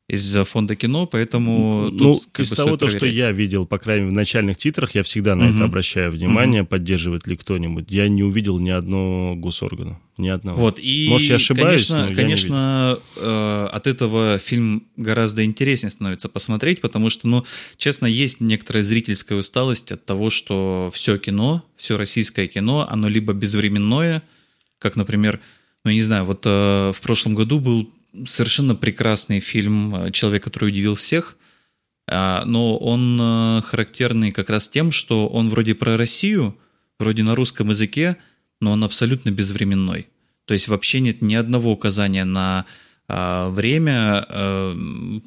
из фонда кино, поэтому ну, тут, из того, то, что я видел, по крайней мере, в начальных титрах, я всегда на uh-huh. это обращаю внимание, uh-huh. поддерживает ли кто-нибудь. Я не увидел ни одного госоргана, ни одного. Вот, и, Может, я ошибаюсь, конечно, конечно э, от этого фильм гораздо интереснее становится посмотреть, потому что, ну, честно, есть некоторая зрительская усталость от того, что все кино, все российское кино, оно либо безвременное, как, например, ну, не знаю, вот э, в прошлом году был совершенно прекрасный фильм э, «Человек, который удивил всех», а, но он э, характерный как раз тем, что он вроде про Россию, вроде на русском языке, но он абсолютно безвременной. То есть вообще нет ни одного указания на а, время э,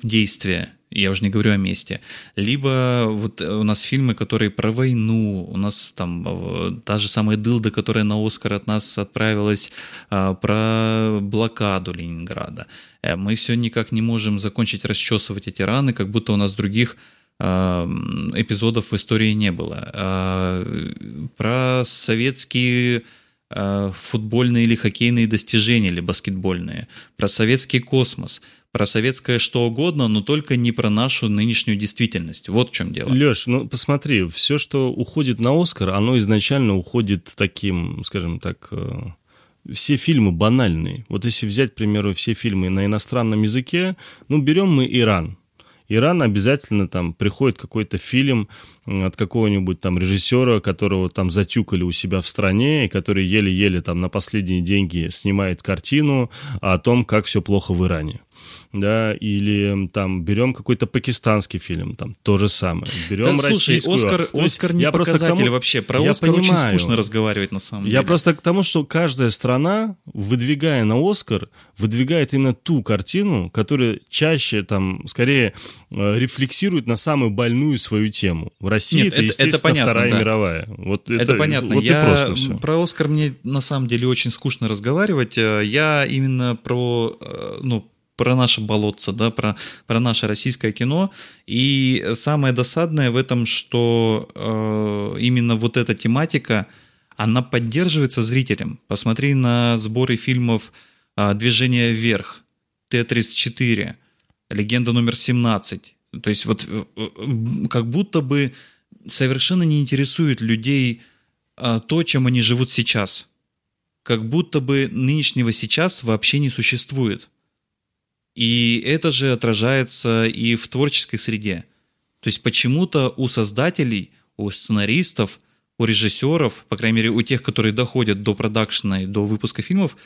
действия я уже не говорю о месте. Либо вот у нас фильмы, которые про войну, у нас там э, та же самая Дылда, которая на Оскар от нас отправилась, а, про блокаду Ленинграда. Э, мы все никак не можем закончить расчесывать эти раны, как будто у нас других эпизодов в истории не было. Про советские футбольные или хоккейные достижения, или баскетбольные, про советский космос – про советское что угодно, но только не про нашу нынешнюю действительность. Вот в чем дело. Леш, ну посмотри, все, что уходит на Оскар, оно изначально уходит таким, скажем так, э, все фильмы банальные. Вот если взять, к примеру, все фильмы на иностранном языке, ну берем мы Иран. Иран обязательно там приходит какой-то фильм от какого-нибудь там режиссера, которого там затюкали у себя в стране, и который еле-еле там на последние деньги снимает картину о том, как все плохо в Иране. Да, или там берем какой-то пакистанский фильм, там то же самое. Берем Да, слушай, российскую. Оскар, То есть Оскар не я просто показатель тому- вообще. Про я Оскар очень понимаю. скучно разговаривать на самом Я деле. просто к тому, что каждая страна, выдвигая на Оскар, выдвигает именно ту картину, которая чаще, там, скорее э, рефлексирует на самую больную свою тему. В России Нет, это, это- это естественно, понятно, Вторая да. мировая. Вот Это, понятно. Вот я просто все. про Оскар мне на самом деле очень скучно разговаривать. Э, Я именно про, э, ну, про наше болотце, да, про, про наше российское кино. И самое досадное в этом, что э, именно вот эта тематика, она поддерживается зрителем. Посмотри на сборы фильмов э, «Движение вверх», Т-34, «Легенда номер 17». То есть вот э, э, как будто бы совершенно не интересует людей а, то, чем они живут сейчас. Как будто бы нынешнего сейчас вообще не существует. И это же отражается и в творческой среде. То есть почему-то у создателей, у сценаристов, у режиссеров, по крайней мере у тех, которые доходят до продакшена и до выпуска фильмов,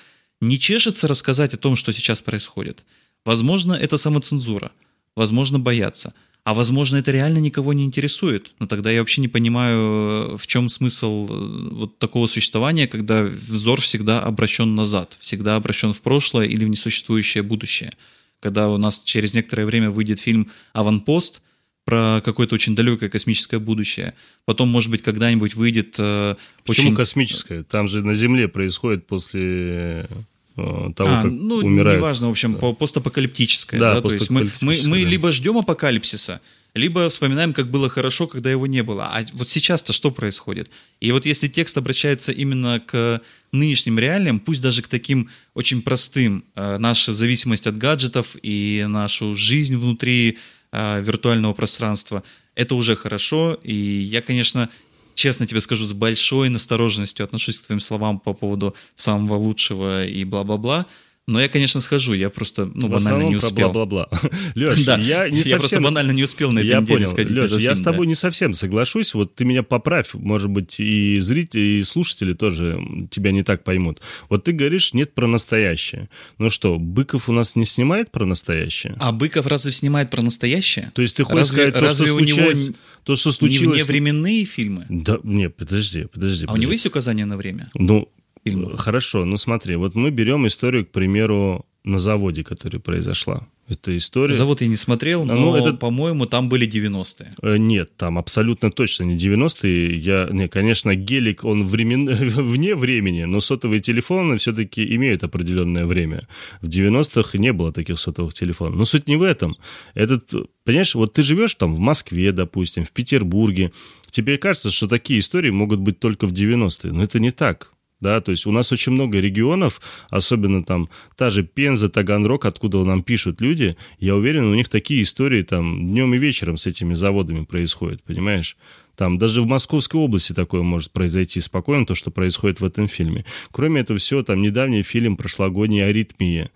не чешется рассказать о том, что сейчас происходит. Возможно, это самоцензура, возможно, боятся, а возможно, это реально никого не интересует. Но тогда я вообще не понимаю, в чем смысл э, вот такого существования, когда взор всегда обращен назад, всегда обращен в прошлое или в несуществующее будущее. Когда у нас через некоторое время выйдет фильм «Аванпост», про какое-то очень далекое космическое будущее. Потом, может быть, когда-нибудь выйдет э, Почему очень... космическое? Там же на Земле происходит после э, того, А, как ну, умирают. неважно, в общем, по- постапокалиптическое. Да, Да, то есть мы, мы, постапокалиптическое, мы да. либо ждем апокалипсиса, либо вспоминаем, как было хорошо, когда его не было. А вот сейчас-то что происходит? И вот если текст обращается именно к нынешним реалиям, пусть даже к таким очень простым, э, наша зависимость от гаджетов и нашу жизнь внутри э, виртуального пространства, это уже хорошо. И я, конечно, честно тебе скажу, с большой настороженностью отношусь к твоим словам по поводу самого лучшего и бла-бла-бла. Но я, конечно, схожу, я просто ну, банально не успел. бла-бла-бла. <laughs> Леш, Да, я не я просто совсем... банально не успел на этой Я неделе понял. сходить Леш, я фильм, с да. тобой не совсем соглашусь. Вот ты меня поправь, может быть, и зрители, и слушатели тоже тебя не так поймут. Вот ты говоришь, нет про настоящее. Ну что, Быков у нас не снимает про настоящее? А Быков разве снимает про настоящее? То есть ты хочешь разве, сказать, то, разве что у него то, что не случилось... вневременные фильмы? Да, не, подожди, подожди. А у него подожди. есть указание на время? Ну, фильма? хорошо, ну смотри, вот мы берем историю, к примеру, на заводе, которая произошла. Это история... Завод я не смотрел, но, Ну, это- по-моему, там были 90-е. Э, Нет, там абсолютно точно не 90-е. Я, не, конечно, гелик, он времен... <laughs> вне времени, но сотовые телефоны все-таки имеют определенное время. В 90-х не было таких сотовых телефонов. Но суть не в этом. Этот, понимаешь, вот ты живешь там в Москве, допустим, в Петербурге. Тебе кажется, что такие истории могут быть только в 90-е. Но это не так. Да, то есть у нас очень много регионов, особенно там та же Пенза, Таганрог, откуда нам пишут люди, я уверен, у них такие истории там днем и вечером с этими заводами происходят, понимаешь? Там даже в Московской области такое может произойти спокойно, то, что происходит в этом фильме. Кроме этого всего, там недавний фильм прошлогодний «Аритмия».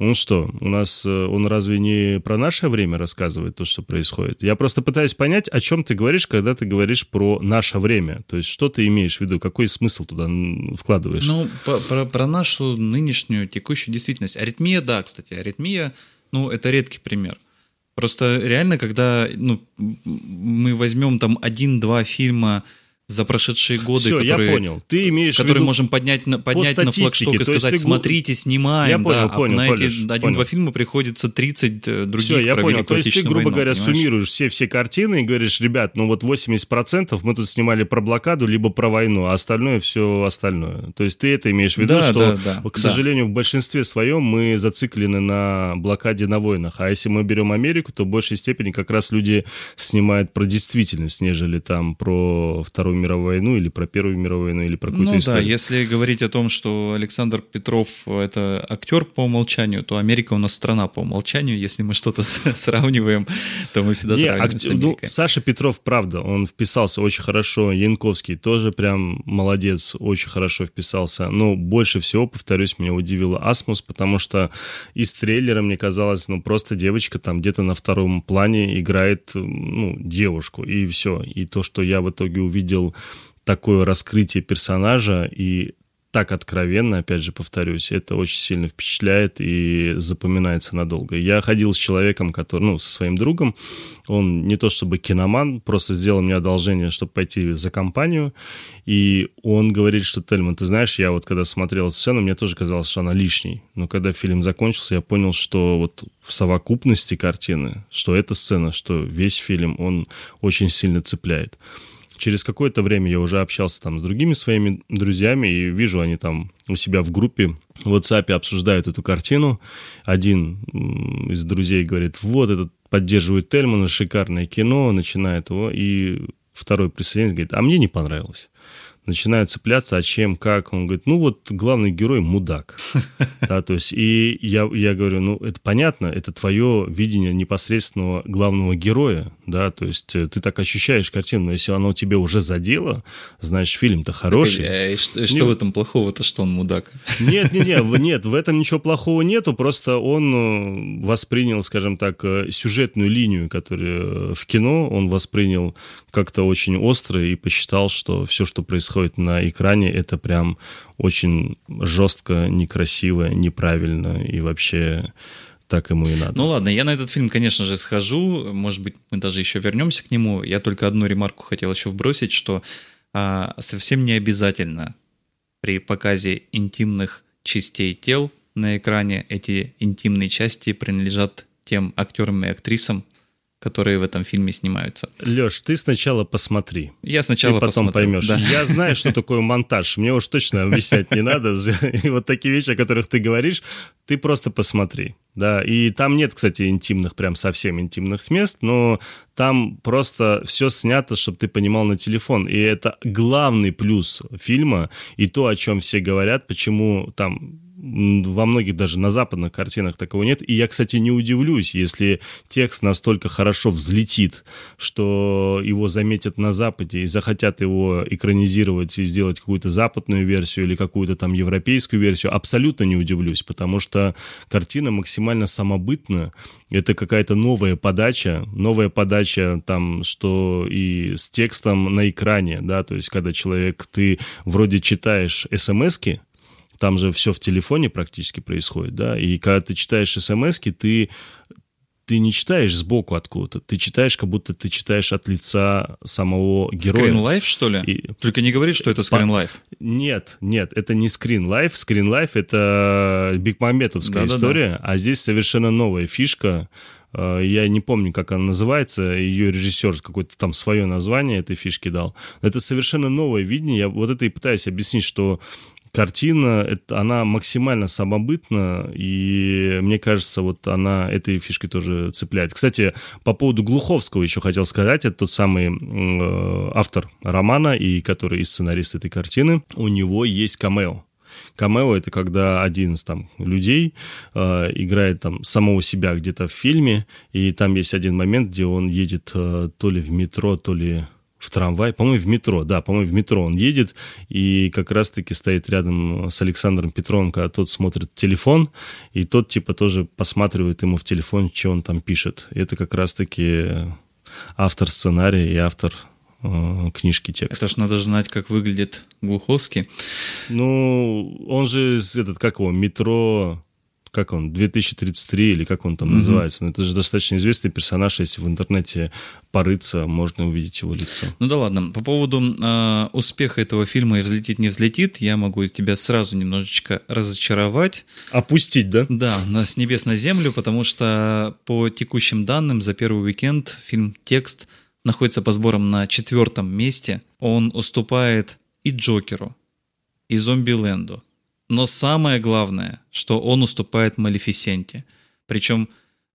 Он что, у нас, э, он разве не про наше время рассказывает то, что происходит? Я просто пытаюсь понять, о чем ты говоришь, когда ты говоришь про наше время. То есть, что ты имеешь в виду, какой смысл туда вкладываешь? Ну, по- про, про нашу нынешнюю текущую действительность. Аритмия, да, кстати, аритмия, ну, это редкий пример. Просто реально, когда ну, мы возьмем там один-два фильма за прошедшие годы, Все, я которые, понял. Ты имеешь которые виду... можем поднять на, поднять на флагшток и сказать, ты смотрите, снимаем, Я понял, да, понял, а на Полиш, эти один-два фильма приходится 30 э, других Все, я понял. То есть ты, грубо войну, говоря, понимаешь? суммируешь все-все картины и говоришь, ребят, ну вот 80% мы тут снимали про блокаду, либо про войну, а остальное все остальное. То есть ты это имеешь в виду, Да, что, да, да, к да. сожалению, в большинстве своем мы зациклены на блокаде на войнах. А если мы берем Америку, то в большей степени как раз люди снимают про действительность, нежели там про Вторую мировую войну или про Первую мировую войну или про какую-то Ну да, историю. если говорить о том, что Александр Петров это актер по умолчанию, то Америка у нас страна по умолчанию. Если мы что-то <laughs> сравниваем, то мы всегда Не, сравниваем акт- с ну, Америкой. Саша Петров, правда, он вписался очень хорошо. Янковский тоже прям молодец, очень хорошо вписался. Но больше всего, повторюсь, меня удивила Асмус, потому что из трейлера мне казалось, ну, просто девочка там где-то на втором плане играет, ну, девушку, и все. И то, что я в итоге увидел такое раскрытие персонажа и так откровенно, опять же, повторюсь, это очень сильно впечатляет и запоминается надолго. Я ходил с человеком, который, ну, со своим другом, он не то чтобы киноман, просто сделал мне одолжение, чтобы пойти за компанию, и он говорит, что, Тельман, ты знаешь, я вот когда смотрел эту сцену, мне тоже казалось, что она лишней, но когда фильм закончился, я понял, что вот в совокупности картины, что эта сцена, что весь фильм, он очень сильно цепляет через какое-то время я уже общался там с другими своими друзьями и вижу, они там у себя в группе в WhatsApp обсуждают эту картину. Один из друзей говорит, вот, этот поддерживает Тельмана, шикарное кино, начинает его, и второй присоединяется, говорит, а мне не понравилось начинают цепляться, а чем, как. Он говорит, ну вот главный герой мудак. <laughs> Да, то есть, и я, я говорю, ну это понятно, это твое видение непосредственного главного героя, да, то есть э, ты так ощущаешь картину, но если оно тебе уже задело, значит, фильм-то хороший. Так, а, что, что в этом плохого-то, что он мудак? Нет, нет, нет, <laughs> нет, в этом ничего плохого нету, просто он э, воспринял, скажем так, э, сюжетную линию, которая в кино, он воспринял как-то очень остро и посчитал, что все, что происходит на экране, это прям очень жестко, некрасиво, неправильно и вообще так ему и надо. Ну ладно, я на этот фильм, конечно же, схожу. Может быть, мы даже еще вернемся к нему. Я только одну ремарку хотел еще вбросить, что а, совсем не обязательно при показе интимных частей тел на экране эти интимные части принадлежат тем актерам и актрисам, которые в этом фильме снимаются. Леш, ты сначала посмотри. Я сначала ты потом посмотрю, поймешь. да. Я знаю, что такое монтаж. Мне уж точно объяснять не надо. <laughs> И вот такие вещи, о которых ты говоришь, ты просто посмотри. Да, и там нет, кстати, интимных, прям совсем интимных мест, но там просто все снято, чтобы ты понимал на телефон. И это главный плюс фильма, и то, о чем все говорят, почему там во многих даже на западных картинах такого нет. И я, кстати, не удивлюсь, если текст настолько хорошо взлетит, что его заметят на Западе и захотят его экранизировать и сделать какую-то западную версию или какую-то там европейскую версию. Абсолютно не удивлюсь, потому что картина максимально самобытна. Это какая-то новая подача, новая подача там, что и с текстом на экране, да, то есть когда человек, ты вроде читаешь смс-ки, там же все в телефоне практически происходит, да, и когда ты читаешь смс ты ты не читаешь сбоку откуда-то, ты читаешь, как будто ты читаешь от лица самого героя. Screen Life, что ли? И... Только не говори, что это Screen Life. Нет, нет, это не Screen Life. Screen Life — это бигмаметовская да, история, а здесь совершенно новая фишка. Э, я не помню, как она называется, ее режиссер какое-то там свое название этой фишки дал. Это совершенно новое видение. Я вот это и пытаюсь объяснить, что картина, это, она максимально самобытна, и мне кажется, вот она этой фишкой тоже цепляет. Кстати, по поводу Глуховского еще хотел сказать, это тот самый э, автор романа, и который и сценарист этой картины, у него есть камео. Камео это когда один из там людей э, играет там самого себя где-то в фильме, и там есть один момент, где он едет э, то ли в метро, то ли в трамвай, по-моему, в метро, да, по-моему, в метро он едет, и как раз-таки стоит рядом с Александром Петровым, когда тот смотрит телефон, и тот, типа, тоже посматривает ему в телефон, что он там пишет. И это как раз-таки автор сценария и автор э, книжки текста. Это ж надо знать, как выглядит Глуховский. Ну, он же этот, как его, метро как он, 2033 или как он там mm-hmm. называется. Но это же достаточно известный персонаж, если в интернете порыться, можно увидеть его лицо. Ну да ладно, по поводу э, успеха этого фильма и взлетит, не взлетит, я могу тебя сразу немножечко разочаровать. Опустить, да? Да, с небес на землю, потому что по текущим данным за первый уикенд фильм «Текст» находится по сборам на четвертом месте. Он уступает и Джокеру, и Зомби-Ленду, но самое главное, что он уступает Малефисенте. Причем,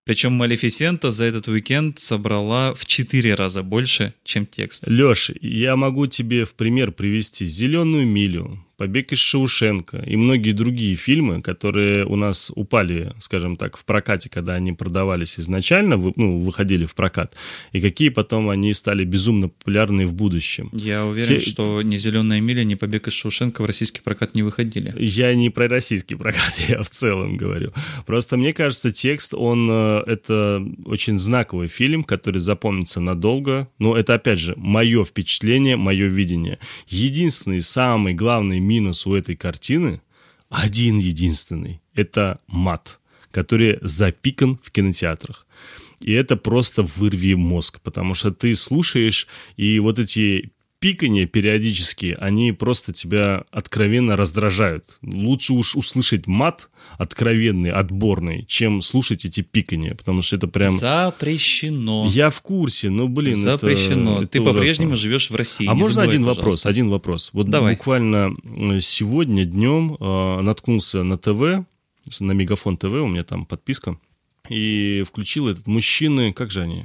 причем Малефисента за этот уикенд собрала в 4 раза больше, чем текст. Леш, я могу тебе в пример привести «Зеленую милю», «Побег из Шаушенко» и многие другие фильмы, которые у нас упали, скажем так, в прокате, когда они продавались изначально, ну, выходили в прокат, и какие потом они стали безумно популярны в будущем. Я уверен, Те... что ни «Зеленая миля», ни «Побег из Шаушенко» в российский прокат не выходили. Я не про российский прокат, <laughs> я в целом говорю. Просто мне кажется, текст, он, э, это очень знаковый фильм, который запомнится надолго. Но это, опять же, мое впечатление, мое видение. Единственный, самый главный минус у этой картины один единственный. Это мат, который запикан в кинотеатрах. И это просто вырви мозг, потому что ты слушаешь, и вот эти пикания периодически, они просто тебя откровенно раздражают. Лучше уж услышать мат откровенный, отборный, чем слушать эти пикания, потому что это прям... Запрещено. Я в курсе, но, блин, Запрещено. это, Ты по-прежнему живешь в России. А можно забывай, один пожалуйста. вопрос? Один вопрос. Вот Давай. буквально сегодня днем э, наткнулся на ТВ, на Мегафон ТВ, у меня там подписка, и включил этот мужчины, как же они?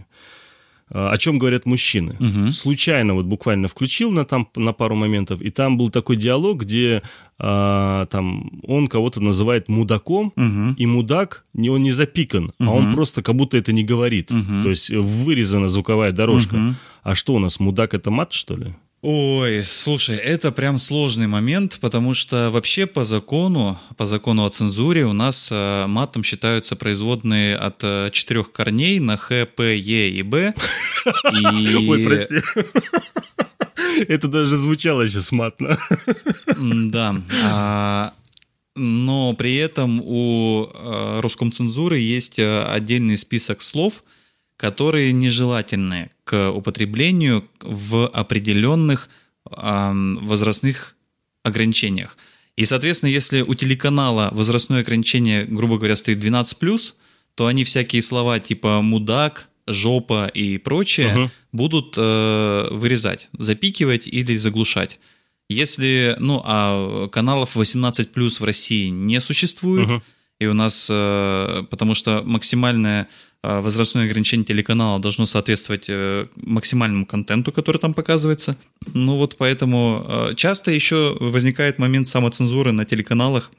О чем говорят мужчины? Случайно вот буквально включил на, там, на пару моментов, и там был такой диалог, где а, там он кого-то называет мудаком, и мудак, он не запикан, а он просто как будто это не говорит. То есть вырезана звуковая дорожка. А что у нас, мудак это мат, что ли? Ой, слушай, это прям сложный момент, потому что вообще по закону, по закону о цензуре у нас э, матом считаются производные от э, четырех корней на Х, П, Е и Б. <laughs> И- Ой, прости. <laughs> Это даже звучало сейчас матно. Да. А, но при этом у э, Роскомцензуры есть э, отдельный список слов, которые нежелательны к употреблению в определенных ам, возрастных ограничениях. И, соответственно, если у телеканала возрастное ограничение, грубо говоря, стоит 12+, то они всякие слова типа «мудак», «жопа» и прочее Мгм. будут э, вырезать, запикивать или заглушать. Если, ну, а каналов 18+, в России не существует, Мгм. и у нас, э, потому что максимальное э, возрастное ограничение телеканала должно соответствовать э, максимальному контенту, который там показывается. Ну вот поэтому э, часто еще возникает момент самоцензуры на телеканалах,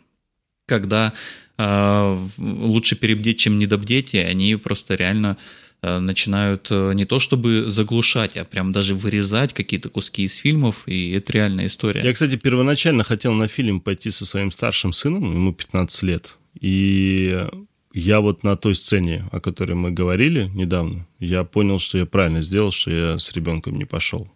когда в- лучше перебдеть, чем недобдеть, и они просто реально начинают э, не то чтобы заглушать, а прям даже вырезать какие-то куски из фильмов, и это реальная история. Я, кстати, первоначально хотел на фильм пойти со своим старшим сыном, ему 15 лет. И я вот на той сцене, о которой мы говорили недавно, я понял, что я правильно сделал, что я с ребенком не пошел.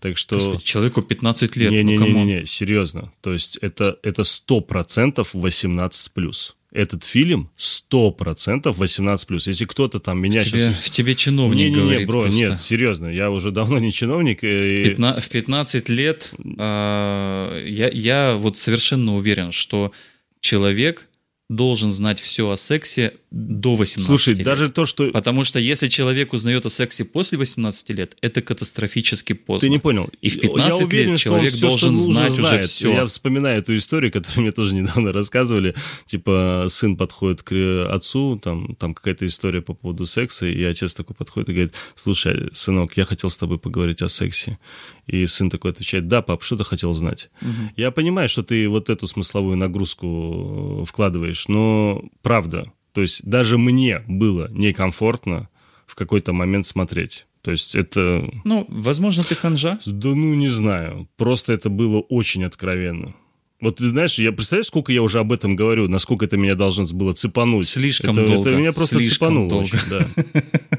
Так что... Господи, человеку 15 лет, ну Не-не-не, come on. не, серьезно. То есть это, это 100% 18+. Этот фильм 100% 18+. Если кто-то там меня В тебе, сейчас... в тебе чиновник Не-не-не, говорит бро, просто. нет, серьезно, я уже давно не чиновник. и- Пятна- в 15 лет а, я, я вот совершенно уверен, что человек должен знать все о сексе до 18 Слушай, лет. даже то, что... Потому что если человек узнает о сексе после 18 лет, это катастрофически поздно. Ты не понял. И в 15 Я уверен, лет человек что должен знать уже знает. все. Я вспоминаю эту историю, <laughs> которую мне тоже недавно рассказывали. Типа, сын подходит к отцу, там, там какая-то история по поводу секса, и отец такой подходит и говорит, слушай, сынок, я хотел с тобой поговорить о сексе. И сын такой отвечает, да, пап, что ты хотел знать? Я понимаю, что ты вот эту смысловую нагрузку э, вкладываешь, но правда, то есть даже мне было некомфортно в какой-то момент смотреть. То есть это Ну, возможно, ты ханжа. да ну, не знаю. Просто это было очень откровенно. Вот ты знаешь, я представляю, сколько я уже об этом говорю, насколько это меня должно было цепануть. Слишком это, долго, Это меня просто слишком цепануло долго. очень,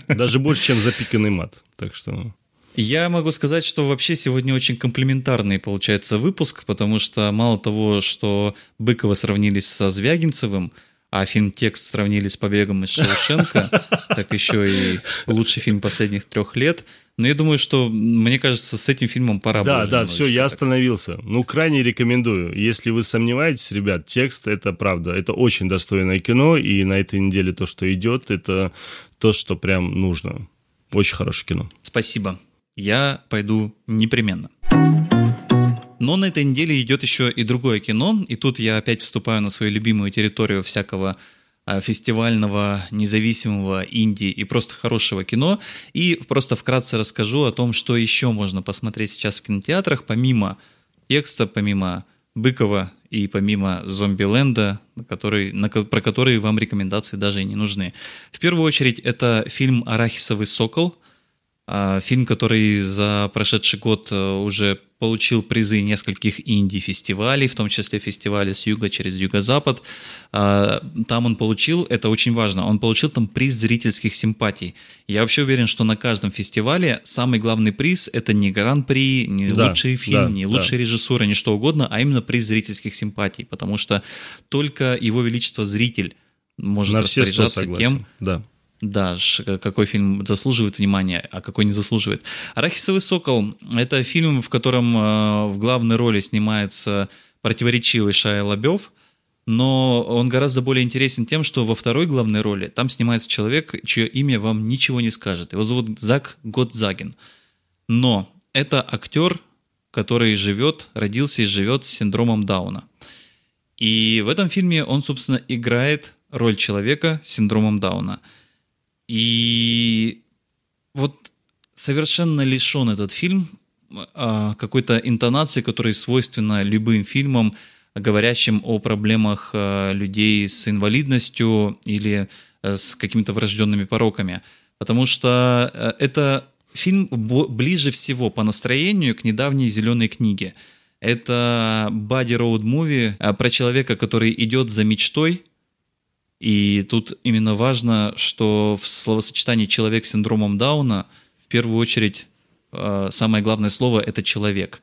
да. <laughs> Даже больше, чем запиканный мат. Так что... Я могу сказать, что вообще сегодня очень комплементарный получается выпуск, потому что мало того, что Быкова сравнили со Звягинцевым, а фильм «Текст» сравнили с «Побегом из Шоушенка», <laughs> так еще и лучший фильм последних трех лет. Но я думаю, что, мне кажется, с этим фильмом пора Да, да, все, я остановился. Ну, крайне рекомендую. Если вы сомневаетесь, ребят, текст это правда. Это очень достойное кино, и на этой неделе то, что идет, это то, что прям нужно. Очень хорошее кино. Спасибо. Я пойду непременно. Но на этой неделе идет еще и другое кино, и тут я опять вступаю на свою любимую территорию всякого а, фестивального, независимого инди и просто хорошего кино. И просто вкратце расскажу о том, что еще можно посмотреть сейчас в кинотеатрах, помимо текста, помимо Быкова и помимо Зомбиленда, который, на, про которые вам рекомендации даже и не нужны. В первую очередь это фильм «Арахисовый сокол», а, Фильм, который за прошедший год э, уже получил призы нескольких инди-фестивалей, в том числе фестиваля с юга через юго-запад. А, там он получил, это очень важно, он получил там приз зрительских симпатий. Я вообще уверен, что на каждом фестивале самый главный приз это не гран-при, не да, лучший фильм, да, не лучшая да. режиссура, не что угодно, а именно приз зрительских симпатий, потому что только его величество зритель может на распоряжаться тем, да да, какой фильм заслуживает внимания, а какой не заслуживает. «Арахисовый сокол» — это фильм, в котором э, в главной роли снимается противоречивый Шайя Лабев, но он гораздо более интересен тем, что во второй главной роли там снимается человек, чье имя вам ничего не скажет. Его зовут Зак Готзаген. Но это актер, который живет, родился и живет с синдромом Дауна. И в этом фильме он, собственно, играет роль человека с синдромом Дауна – и вот совершенно лишен этот фильм а, какой-то интонации, которая свойственна любым фильмам, говорящим о проблемах а, людей с инвалидностью или а, с какими-то врожденными пороками. Потому что а, это фильм ближе всего по настроению к недавней «Зеленой книге». Это body road movie про человека, который идет за мечтой, и тут именно важно, что в словосочетании «человек с синдромом Дауна» в первую очередь э, самое главное слово – это «человек».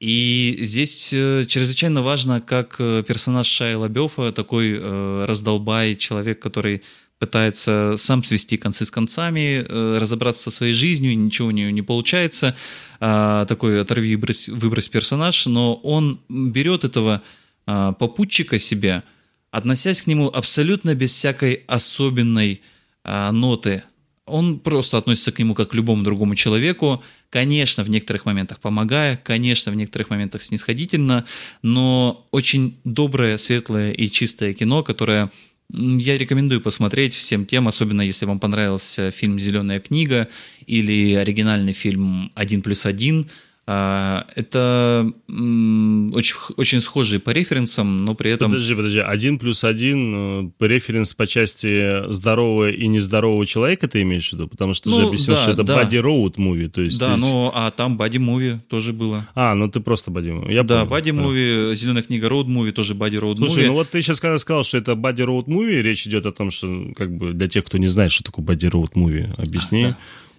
И здесь э, чрезвычайно важно, как э, персонаж Шайя Лабёфа, такой раздолбай, человек, который пытается сам свести концы с концами, разобраться со своей жизнью, ничего у нее не получается, а, такой оторви выбрось, персонаж, но он берет этого а, попутчика себя – относясь к нему абсолютно без всякой особенной а, ноты. Он просто относится к нему как к любому другому человеку, конечно, в некоторых моментах помогая, конечно, в некоторых моментах снисходительно, но очень доброе, светлое и чистое кино, которое я рекомендую посмотреть всем тем, особенно если вам понравился фильм «Зеленая книга» или оригинальный фильм «Один плюс один», это очень, очень схожие по референсам, но при этом... Подожди, подожди. Один плюс один э, референс по части здорового и нездорового человека ты имеешь в виду? Потому что ну, ты же объяснил, да, что это да. body road movie. То есть да, здесь... ну а там body movie тоже было. А, ну ты просто body movie. Я да, понял, body movie, зеленая книга road movie, тоже body road Слушай, movie. ну вот ты сейчас когда сказал, что это body road movie, речь идет о том, что как бы для тех, кто не знает, что такое body road movie, объясни. А, да.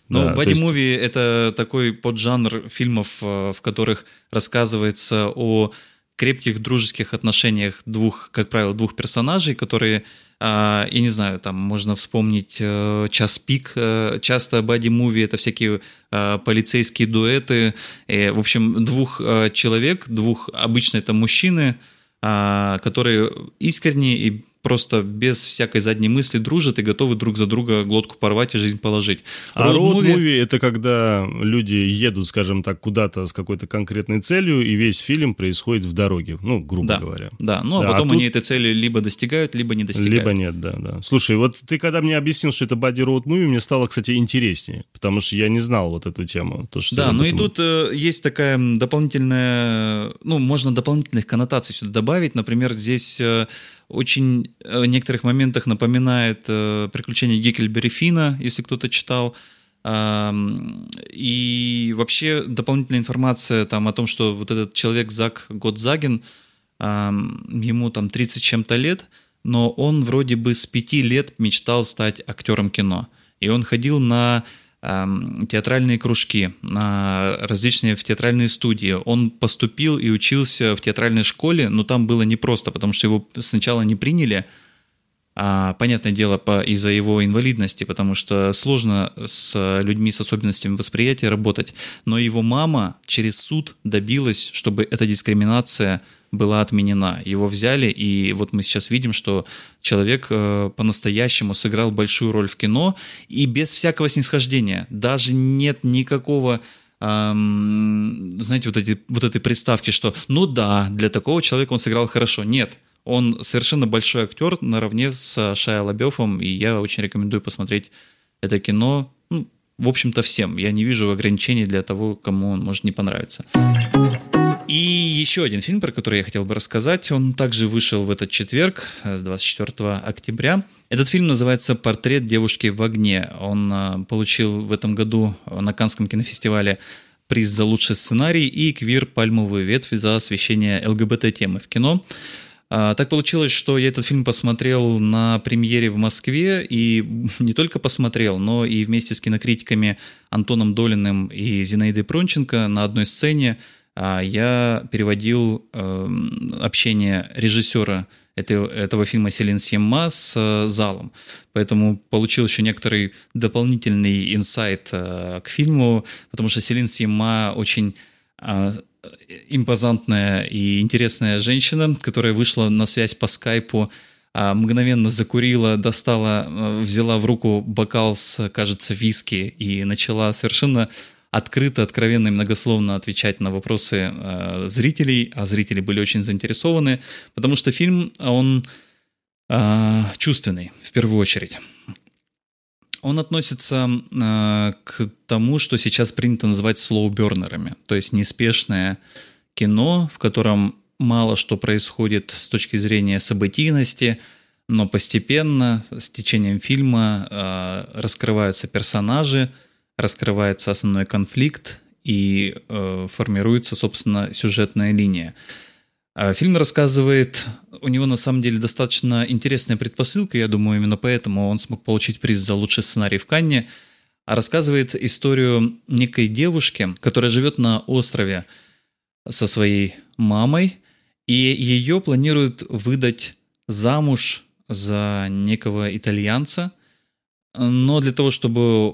Ну, да, боди-муви есть... — это такой поджанр фильмов, э, в которых рассказывается о крепких дружеских отношениях двух, как правило, двух персонажей, которые, а, я не знаю, там можно вспомнить э, «Час пик», э, часто боди-муви — это всякие полицейские дуэты, в общем, двух человек, двух, обычно это мужчины, а, которые искренне и просто без всякой задней мысли дружат и готовы друг за друга глотку порвать и жизнь положить. А роуд-муви — это когда люди едут, скажем так, куда-то с какой-то конкретной целью, и весь фильм происходит в дороге, ну, грубо да, говоря. Да, ну, а да, потом а тут... они этой цели либо достигают, либо не достигают. Либо нет, да, да. Слушай, вот ты когда мне объяснил, что это Body Road Movie, мне стало, кстати, интереснее, потому что я не знал вот эту тему. То, что да, ну этом... и тут э, есть такая дополнительная, ну, можно дополнительных коннотаций сюда добавить, например, здесь... Э, очень э, в некоторых моментах напоминает э, «Приключения Геккельбери Фина», если кто-то читал. И вообще дополнительная информация там о том, что вот этот человек Зак Годзаген, ему там 30 чем-то лет, но он вроде бы с 5 лет мечтал стать актером кино. И он ходил на театральные кружки, различные в театральные студии. Он поступил и учился в театральной школе, но там было непросто, потому что его сначала не приняли, а, понятное дело, по, из-за его инвалидности, потому что сложно с людьми с особенностями восприятия работать. Но его мама через суд добилась, чтобы эта дискриминация была отменена. Его взяли, и вот мы сейчас видим, что человек э, по-настоящему сыграл большую роль в кино, и без всякого снисхождения. Даже нет никакого эм, знаете, вот, эти, вот этой приставки, что ну да, для такого человека он сыграл хорошо. Нет, он совершенно большой актер наравне с Шая Лабёфом, и я очень рекомендую посмотреть это кино. Ну, в общем-то, всем. Я не вижу ограничений для того, кому он может не понравиться. И еще один фильм, про который я хотел бы рассказать, он также вышел в этот четверг, 24 октября. Этот фильм называется «Портрет девушки в огне». Он а, получил в этом году на Канском кинофестивале приз за лучший сценарий и «Квир. Пальмовую ветвь» за освещение ЛГБТ-темы в кино. А, так получилось, что я этот фильм посмотрел на премьере в Москве, и <laughs> не только посмотрел, но и вместе с кинокритиками Антоном Долиным и Зинаидой Пронченко на одной сцене я переводил эм, общение режиссера этого, этого фильма Селин Сьемма с э, залом. Поэтому получил еще некоторый дополнительный инсайт э, к фильму, потому что Селин Сьемма очень а, импозантная и интересная женщина, которая вышла на связь по скайпу, а, мгновенно закурила, достала, э, взяла в руку бокал с, кажется, виски и начала совершенно открыто, откровенно и многословно отвечать на вопросы э, зрителей, а зрители были очень заинтересованы, потому что фильм, он э, чувственный в первую очередь. Он относится э, к тому, что сейчас принято называть слоубернерами, то есть неспешное кино, в котором мало что происходит с точки зрения событийности, но постепенно с течением фильма э, раскрываются персонажи, раскрывается основной конфликт и э, формируется, собственно, сюжетная линия. А фильм рассказывает, у него на самом деле достаточно интересная предпосылка, я думаю, именно поэтому он смог получить приз за лучший сценарий в Канне, а рассказывает историю некой девушки, которая живет на острове со своей мамой, и ее планируют выдать замуж за некого итальянца, но для того, чтобы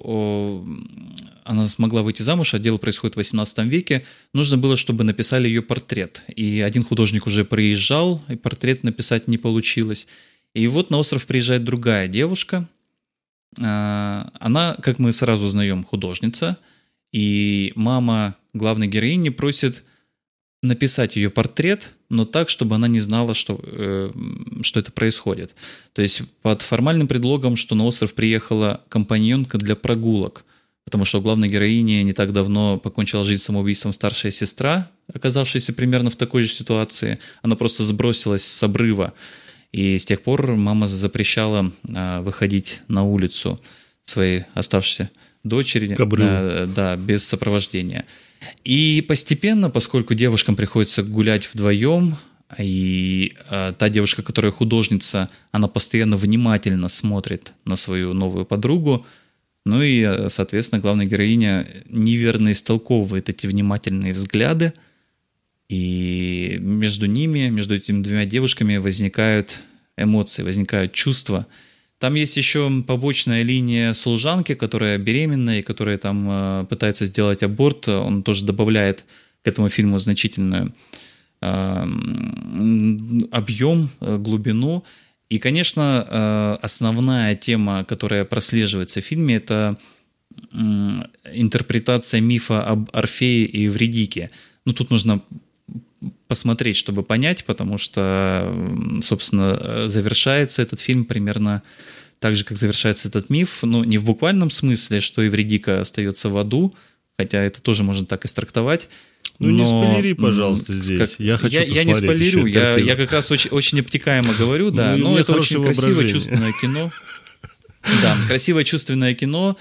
она смогла выйти замуж, а дело происходит в 18 веке, нужно было, чтобы написали ее портрет. И один художник уже приезжал, и портрет написать не получилось. И вот на остров приезжает другая девушка. А, она, как мы сразу узнаем, художница. И мама главной героини просит написать ее портрет, но так, чтобы она не знала, что, э, что это происходит. То есть под формальным предлогом, что на остров приехала компаньонка для прогулок, потому что главной героини не так давно покончила жизнь самоубийством старшая сестра, оказавшаяся примерно в такой же ситуации. Она просто сбросилась с обрыва. И с тех пор мама запрещала э, выходить на улицу своей оставшейся дочери, э, да, без сопровождения. И постепенно, поскольку девушкам приходится гулять вдвоем, и э, та девушка, которая художница, она постоянно внимательно смотрит на свою новую подругу, ну и, э, соответственно, главная героиня неверно истолковывает эти внимательные взгляды, и между ними, между этими двумя девушками возникают эмоции, возникают чувства – там есть еще побочная линия служанки, которая беременная и которая там э, пытается сделать аборт. Он тоже добавляет к этому фильму значительную э, объем, э, глубину. И, конечно, основная тема, которая прослеживается в фильме, это интерпретация мифа об Орфее и Вредике. Ну, тут нужно посмотреть, чтобы понять, потому что, собственно, э, завершается этот фильм примерно так же, как завершается этот миф, но не в буквальном смысле, что Евредика остается в аду, хотя это тоже можно так истрактовать. Ну но, не спойлери, пожалуйста, здесь. Как, я хочу я, я не спойлерю, я, я как раз очень, очень обтекаемо <laughs> говорю, да, ну, но это очень красивое чувственное кино. <laughs> Да, красивое чувственное кино,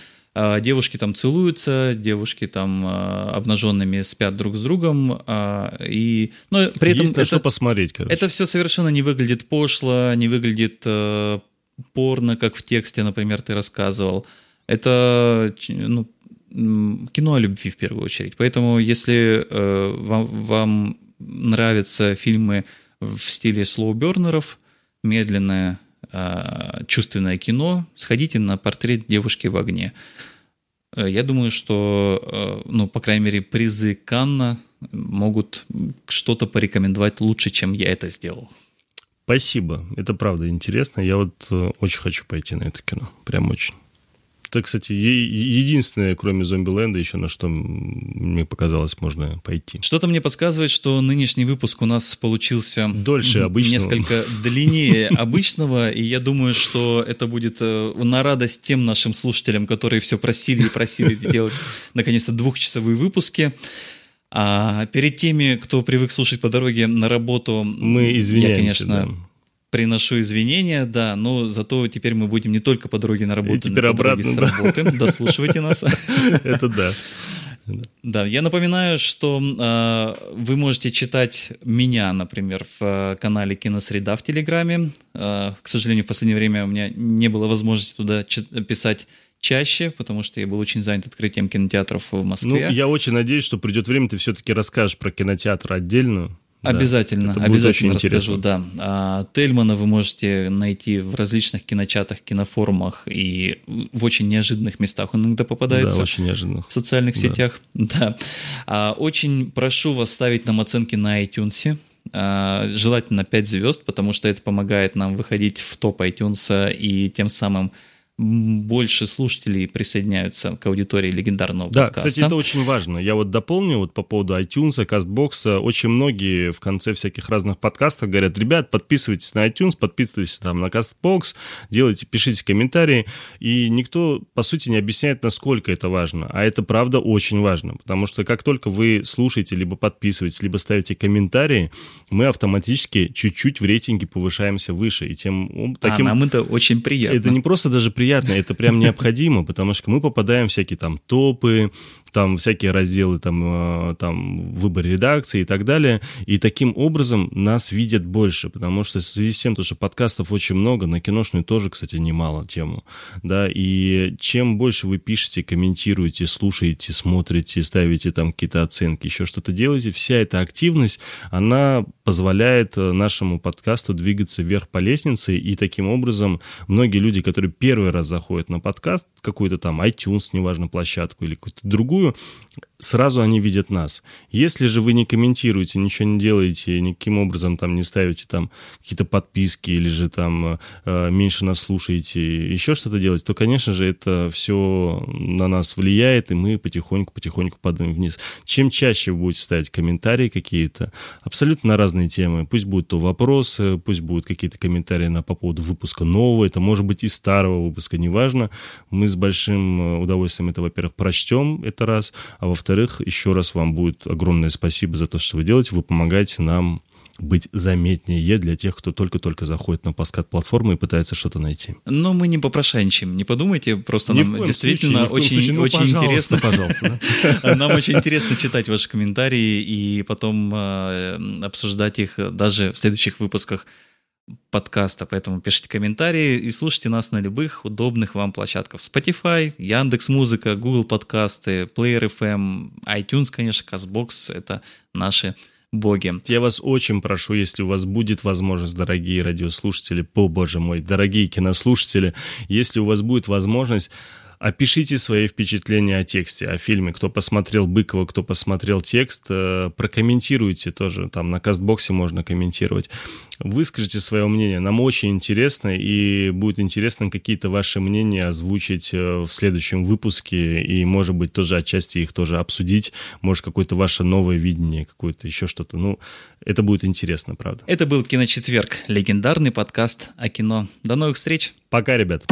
девушки там целуются, девушки там а, обнаженными спят друг с другом, а, и, но при этом Есть это, что посмотреть, короче. Это все совершенно не выглядит пошло, не выглядит э, порно, как в тексте, например, ты рассказывал. Это ну, кино о любви в первую очередь. Поэтому, если э, вам, вам нравятся фильмы в стиле слоубернеров, медленное а, чувственное кино, сходите на портрет девушки в огне. Э, я думаю, что, э, ну, по крайней мере, призы Канна могут что-то порекомендовать лучше, чем я это сделал. Спасибо. Это правда интересно. Я вот э, очень хочу пойти на это кино. Прям очень. Это, кстати, единственное, кроме Зомбиленда, еще на что мне показалось можно пойти. Что-то мне подсказывает, что нынешний выпуск у нас получился дольше обычного. Несколько длиннее <laughs> обычного, и я думаю, что это будет э, на радость тем нашим слушателям, которые все просили и просили делать <laughs> наконец-то двухчасовые выпуски. А перед теми, кто привык слушать по дороге на работу, мы извиняемся, я, конечно, да приношу извинения, да, но зато теперь мы будем не только по дороге на работу, и теперь но обратно, по дороге с работы. Дослушивайте нас. <laughs> Это да. Да, я напоминаю, что э, вы можете читать меня, например, в э, канале Киносреда в Телеграме. Э, к сожалению, в последнее время у меня не было возможности туда писать чаще, потому что я был очень занят открытием кинотеатров в Москве. Ну, я очень надеюсь, что придет время, ты все-таки расскажешь про кинотеатр отдельно. Обязательно, да, обязательно расскажу, да. А, Тельмана вы можете найти в различных киночатах, кинофорумах и в очень неожиданных местах. Он иногда попадается да, очень неожиданно. в социальных да. сетях. <laughs> Да. А, очень прошу вас ставить нам оценки на iTunes. А, желательно 5 звезд, потому что это помогает нам выходить в топ iTunes и тем самым больше слушателей присоединяются к аудитории легендарного да, подкаста. кстати, это очень важно. Я вот дополню вот по поводу iTunes, CastBox. Очень многие в конце всяких разных подкастов говорят, ребят, подписывайтесь на iTunes, подписывайтесь там на CastBox, делайте, пишите комментарии. И никто, по сути, не объясняет, насколько это важно. А это, правда, очень важно. Потому что как только вы слушаете, либо подписываетесь, либо ставите комментарии, мы автоматически чуть-чуть в рейтинге повышаемся выше. И тем таким... А нам это очень приятно. Это не просто даже приятно, приятно, это прям необходимо, потому что мы попадаем в всякие там топы, там всякие разделы, там, э, там выбор редакции и так далее. И таким образом нас видят больше, потому что в связи с тем, что подкастов очень много, на киношную тоже, кстати, немало тему, да, и чем больше вы пишете, комментируете, слушаете, смотрите, ставите там какие-то оценки, еще что-то делаете, вся эта активность, она позволяет э, нашему подкасту двигаться вверх по лестнице, и таким образом многие люди, которые первый раз заходят на подкаст, какую-то там iTunes, неважно, площадку или какую-то другую, другую, сразу они видят нас. Если же вы не комментируете, ничего не делаете, никаким образом там не ставите там какие-то подписки или же там э, меньше нас слушаете, еще что-то делать, то, конечно же, это все на нас влияет, и мы потихоньку-потихоньку падаем вниз. Чем чаще вы будете ставить комментарии какие-то, абсолютно на разные темы, пусть будут то вопросы, пусть будут какие-то комментарии на, по поводу выпуска нового, это может быть и старого выпуска, неважно, мы с большим э, удовольствием это, во-первых, прочтем, это раз, а во-вторых, во-вторых, еще раз вам будет огромное спасибо за то, что вы делаете. Вы помогаете нам быть заметнее для тех, кто только-только заходит на Паскат-платформу и пытается что-то найти. Но мы не попрошайничаем, не подумайте, просто Ни нам действительно случае, очень, случае. Ну, очень интересно. Пожалуйста. <laughs> Нам очень интересно читать ваши комментарии и потом э, обсуждать их даже в следующих выпусках подкаста, поэтому пишите комментарии и слушайте нас на любых удобных вам площадках. Spotify, Яндекс Музыка, Google подкасты, Player FM, iTunes, конечно, Казбокс — это наши боги. Я вас очень прошу, если у вас будет возможность, дорогие радиослушатели, о боже мой, дорогие кинослушатели, если у вас будет возможность Опишите свои впечатления о тексте, о фильме. Кто посмотрел Быкова, кто посмотрел текст, э, прокомментируйте тоже. Там на кастбоксе можно комментировать. Выскажите свое мнение. Нам очень интересно, и будет интересно какие-то ваши мнения озвучить э, в следующем выпуске, и, может быть, тоже отчасти их тоже обсудить. Может, какое-то ваше новое видение, какое-то еще что-то. Ну, это будет интересно, правда. Это был «Киночетверг», легендарный подкаст о кино. До новых встреч. Пока, ребят.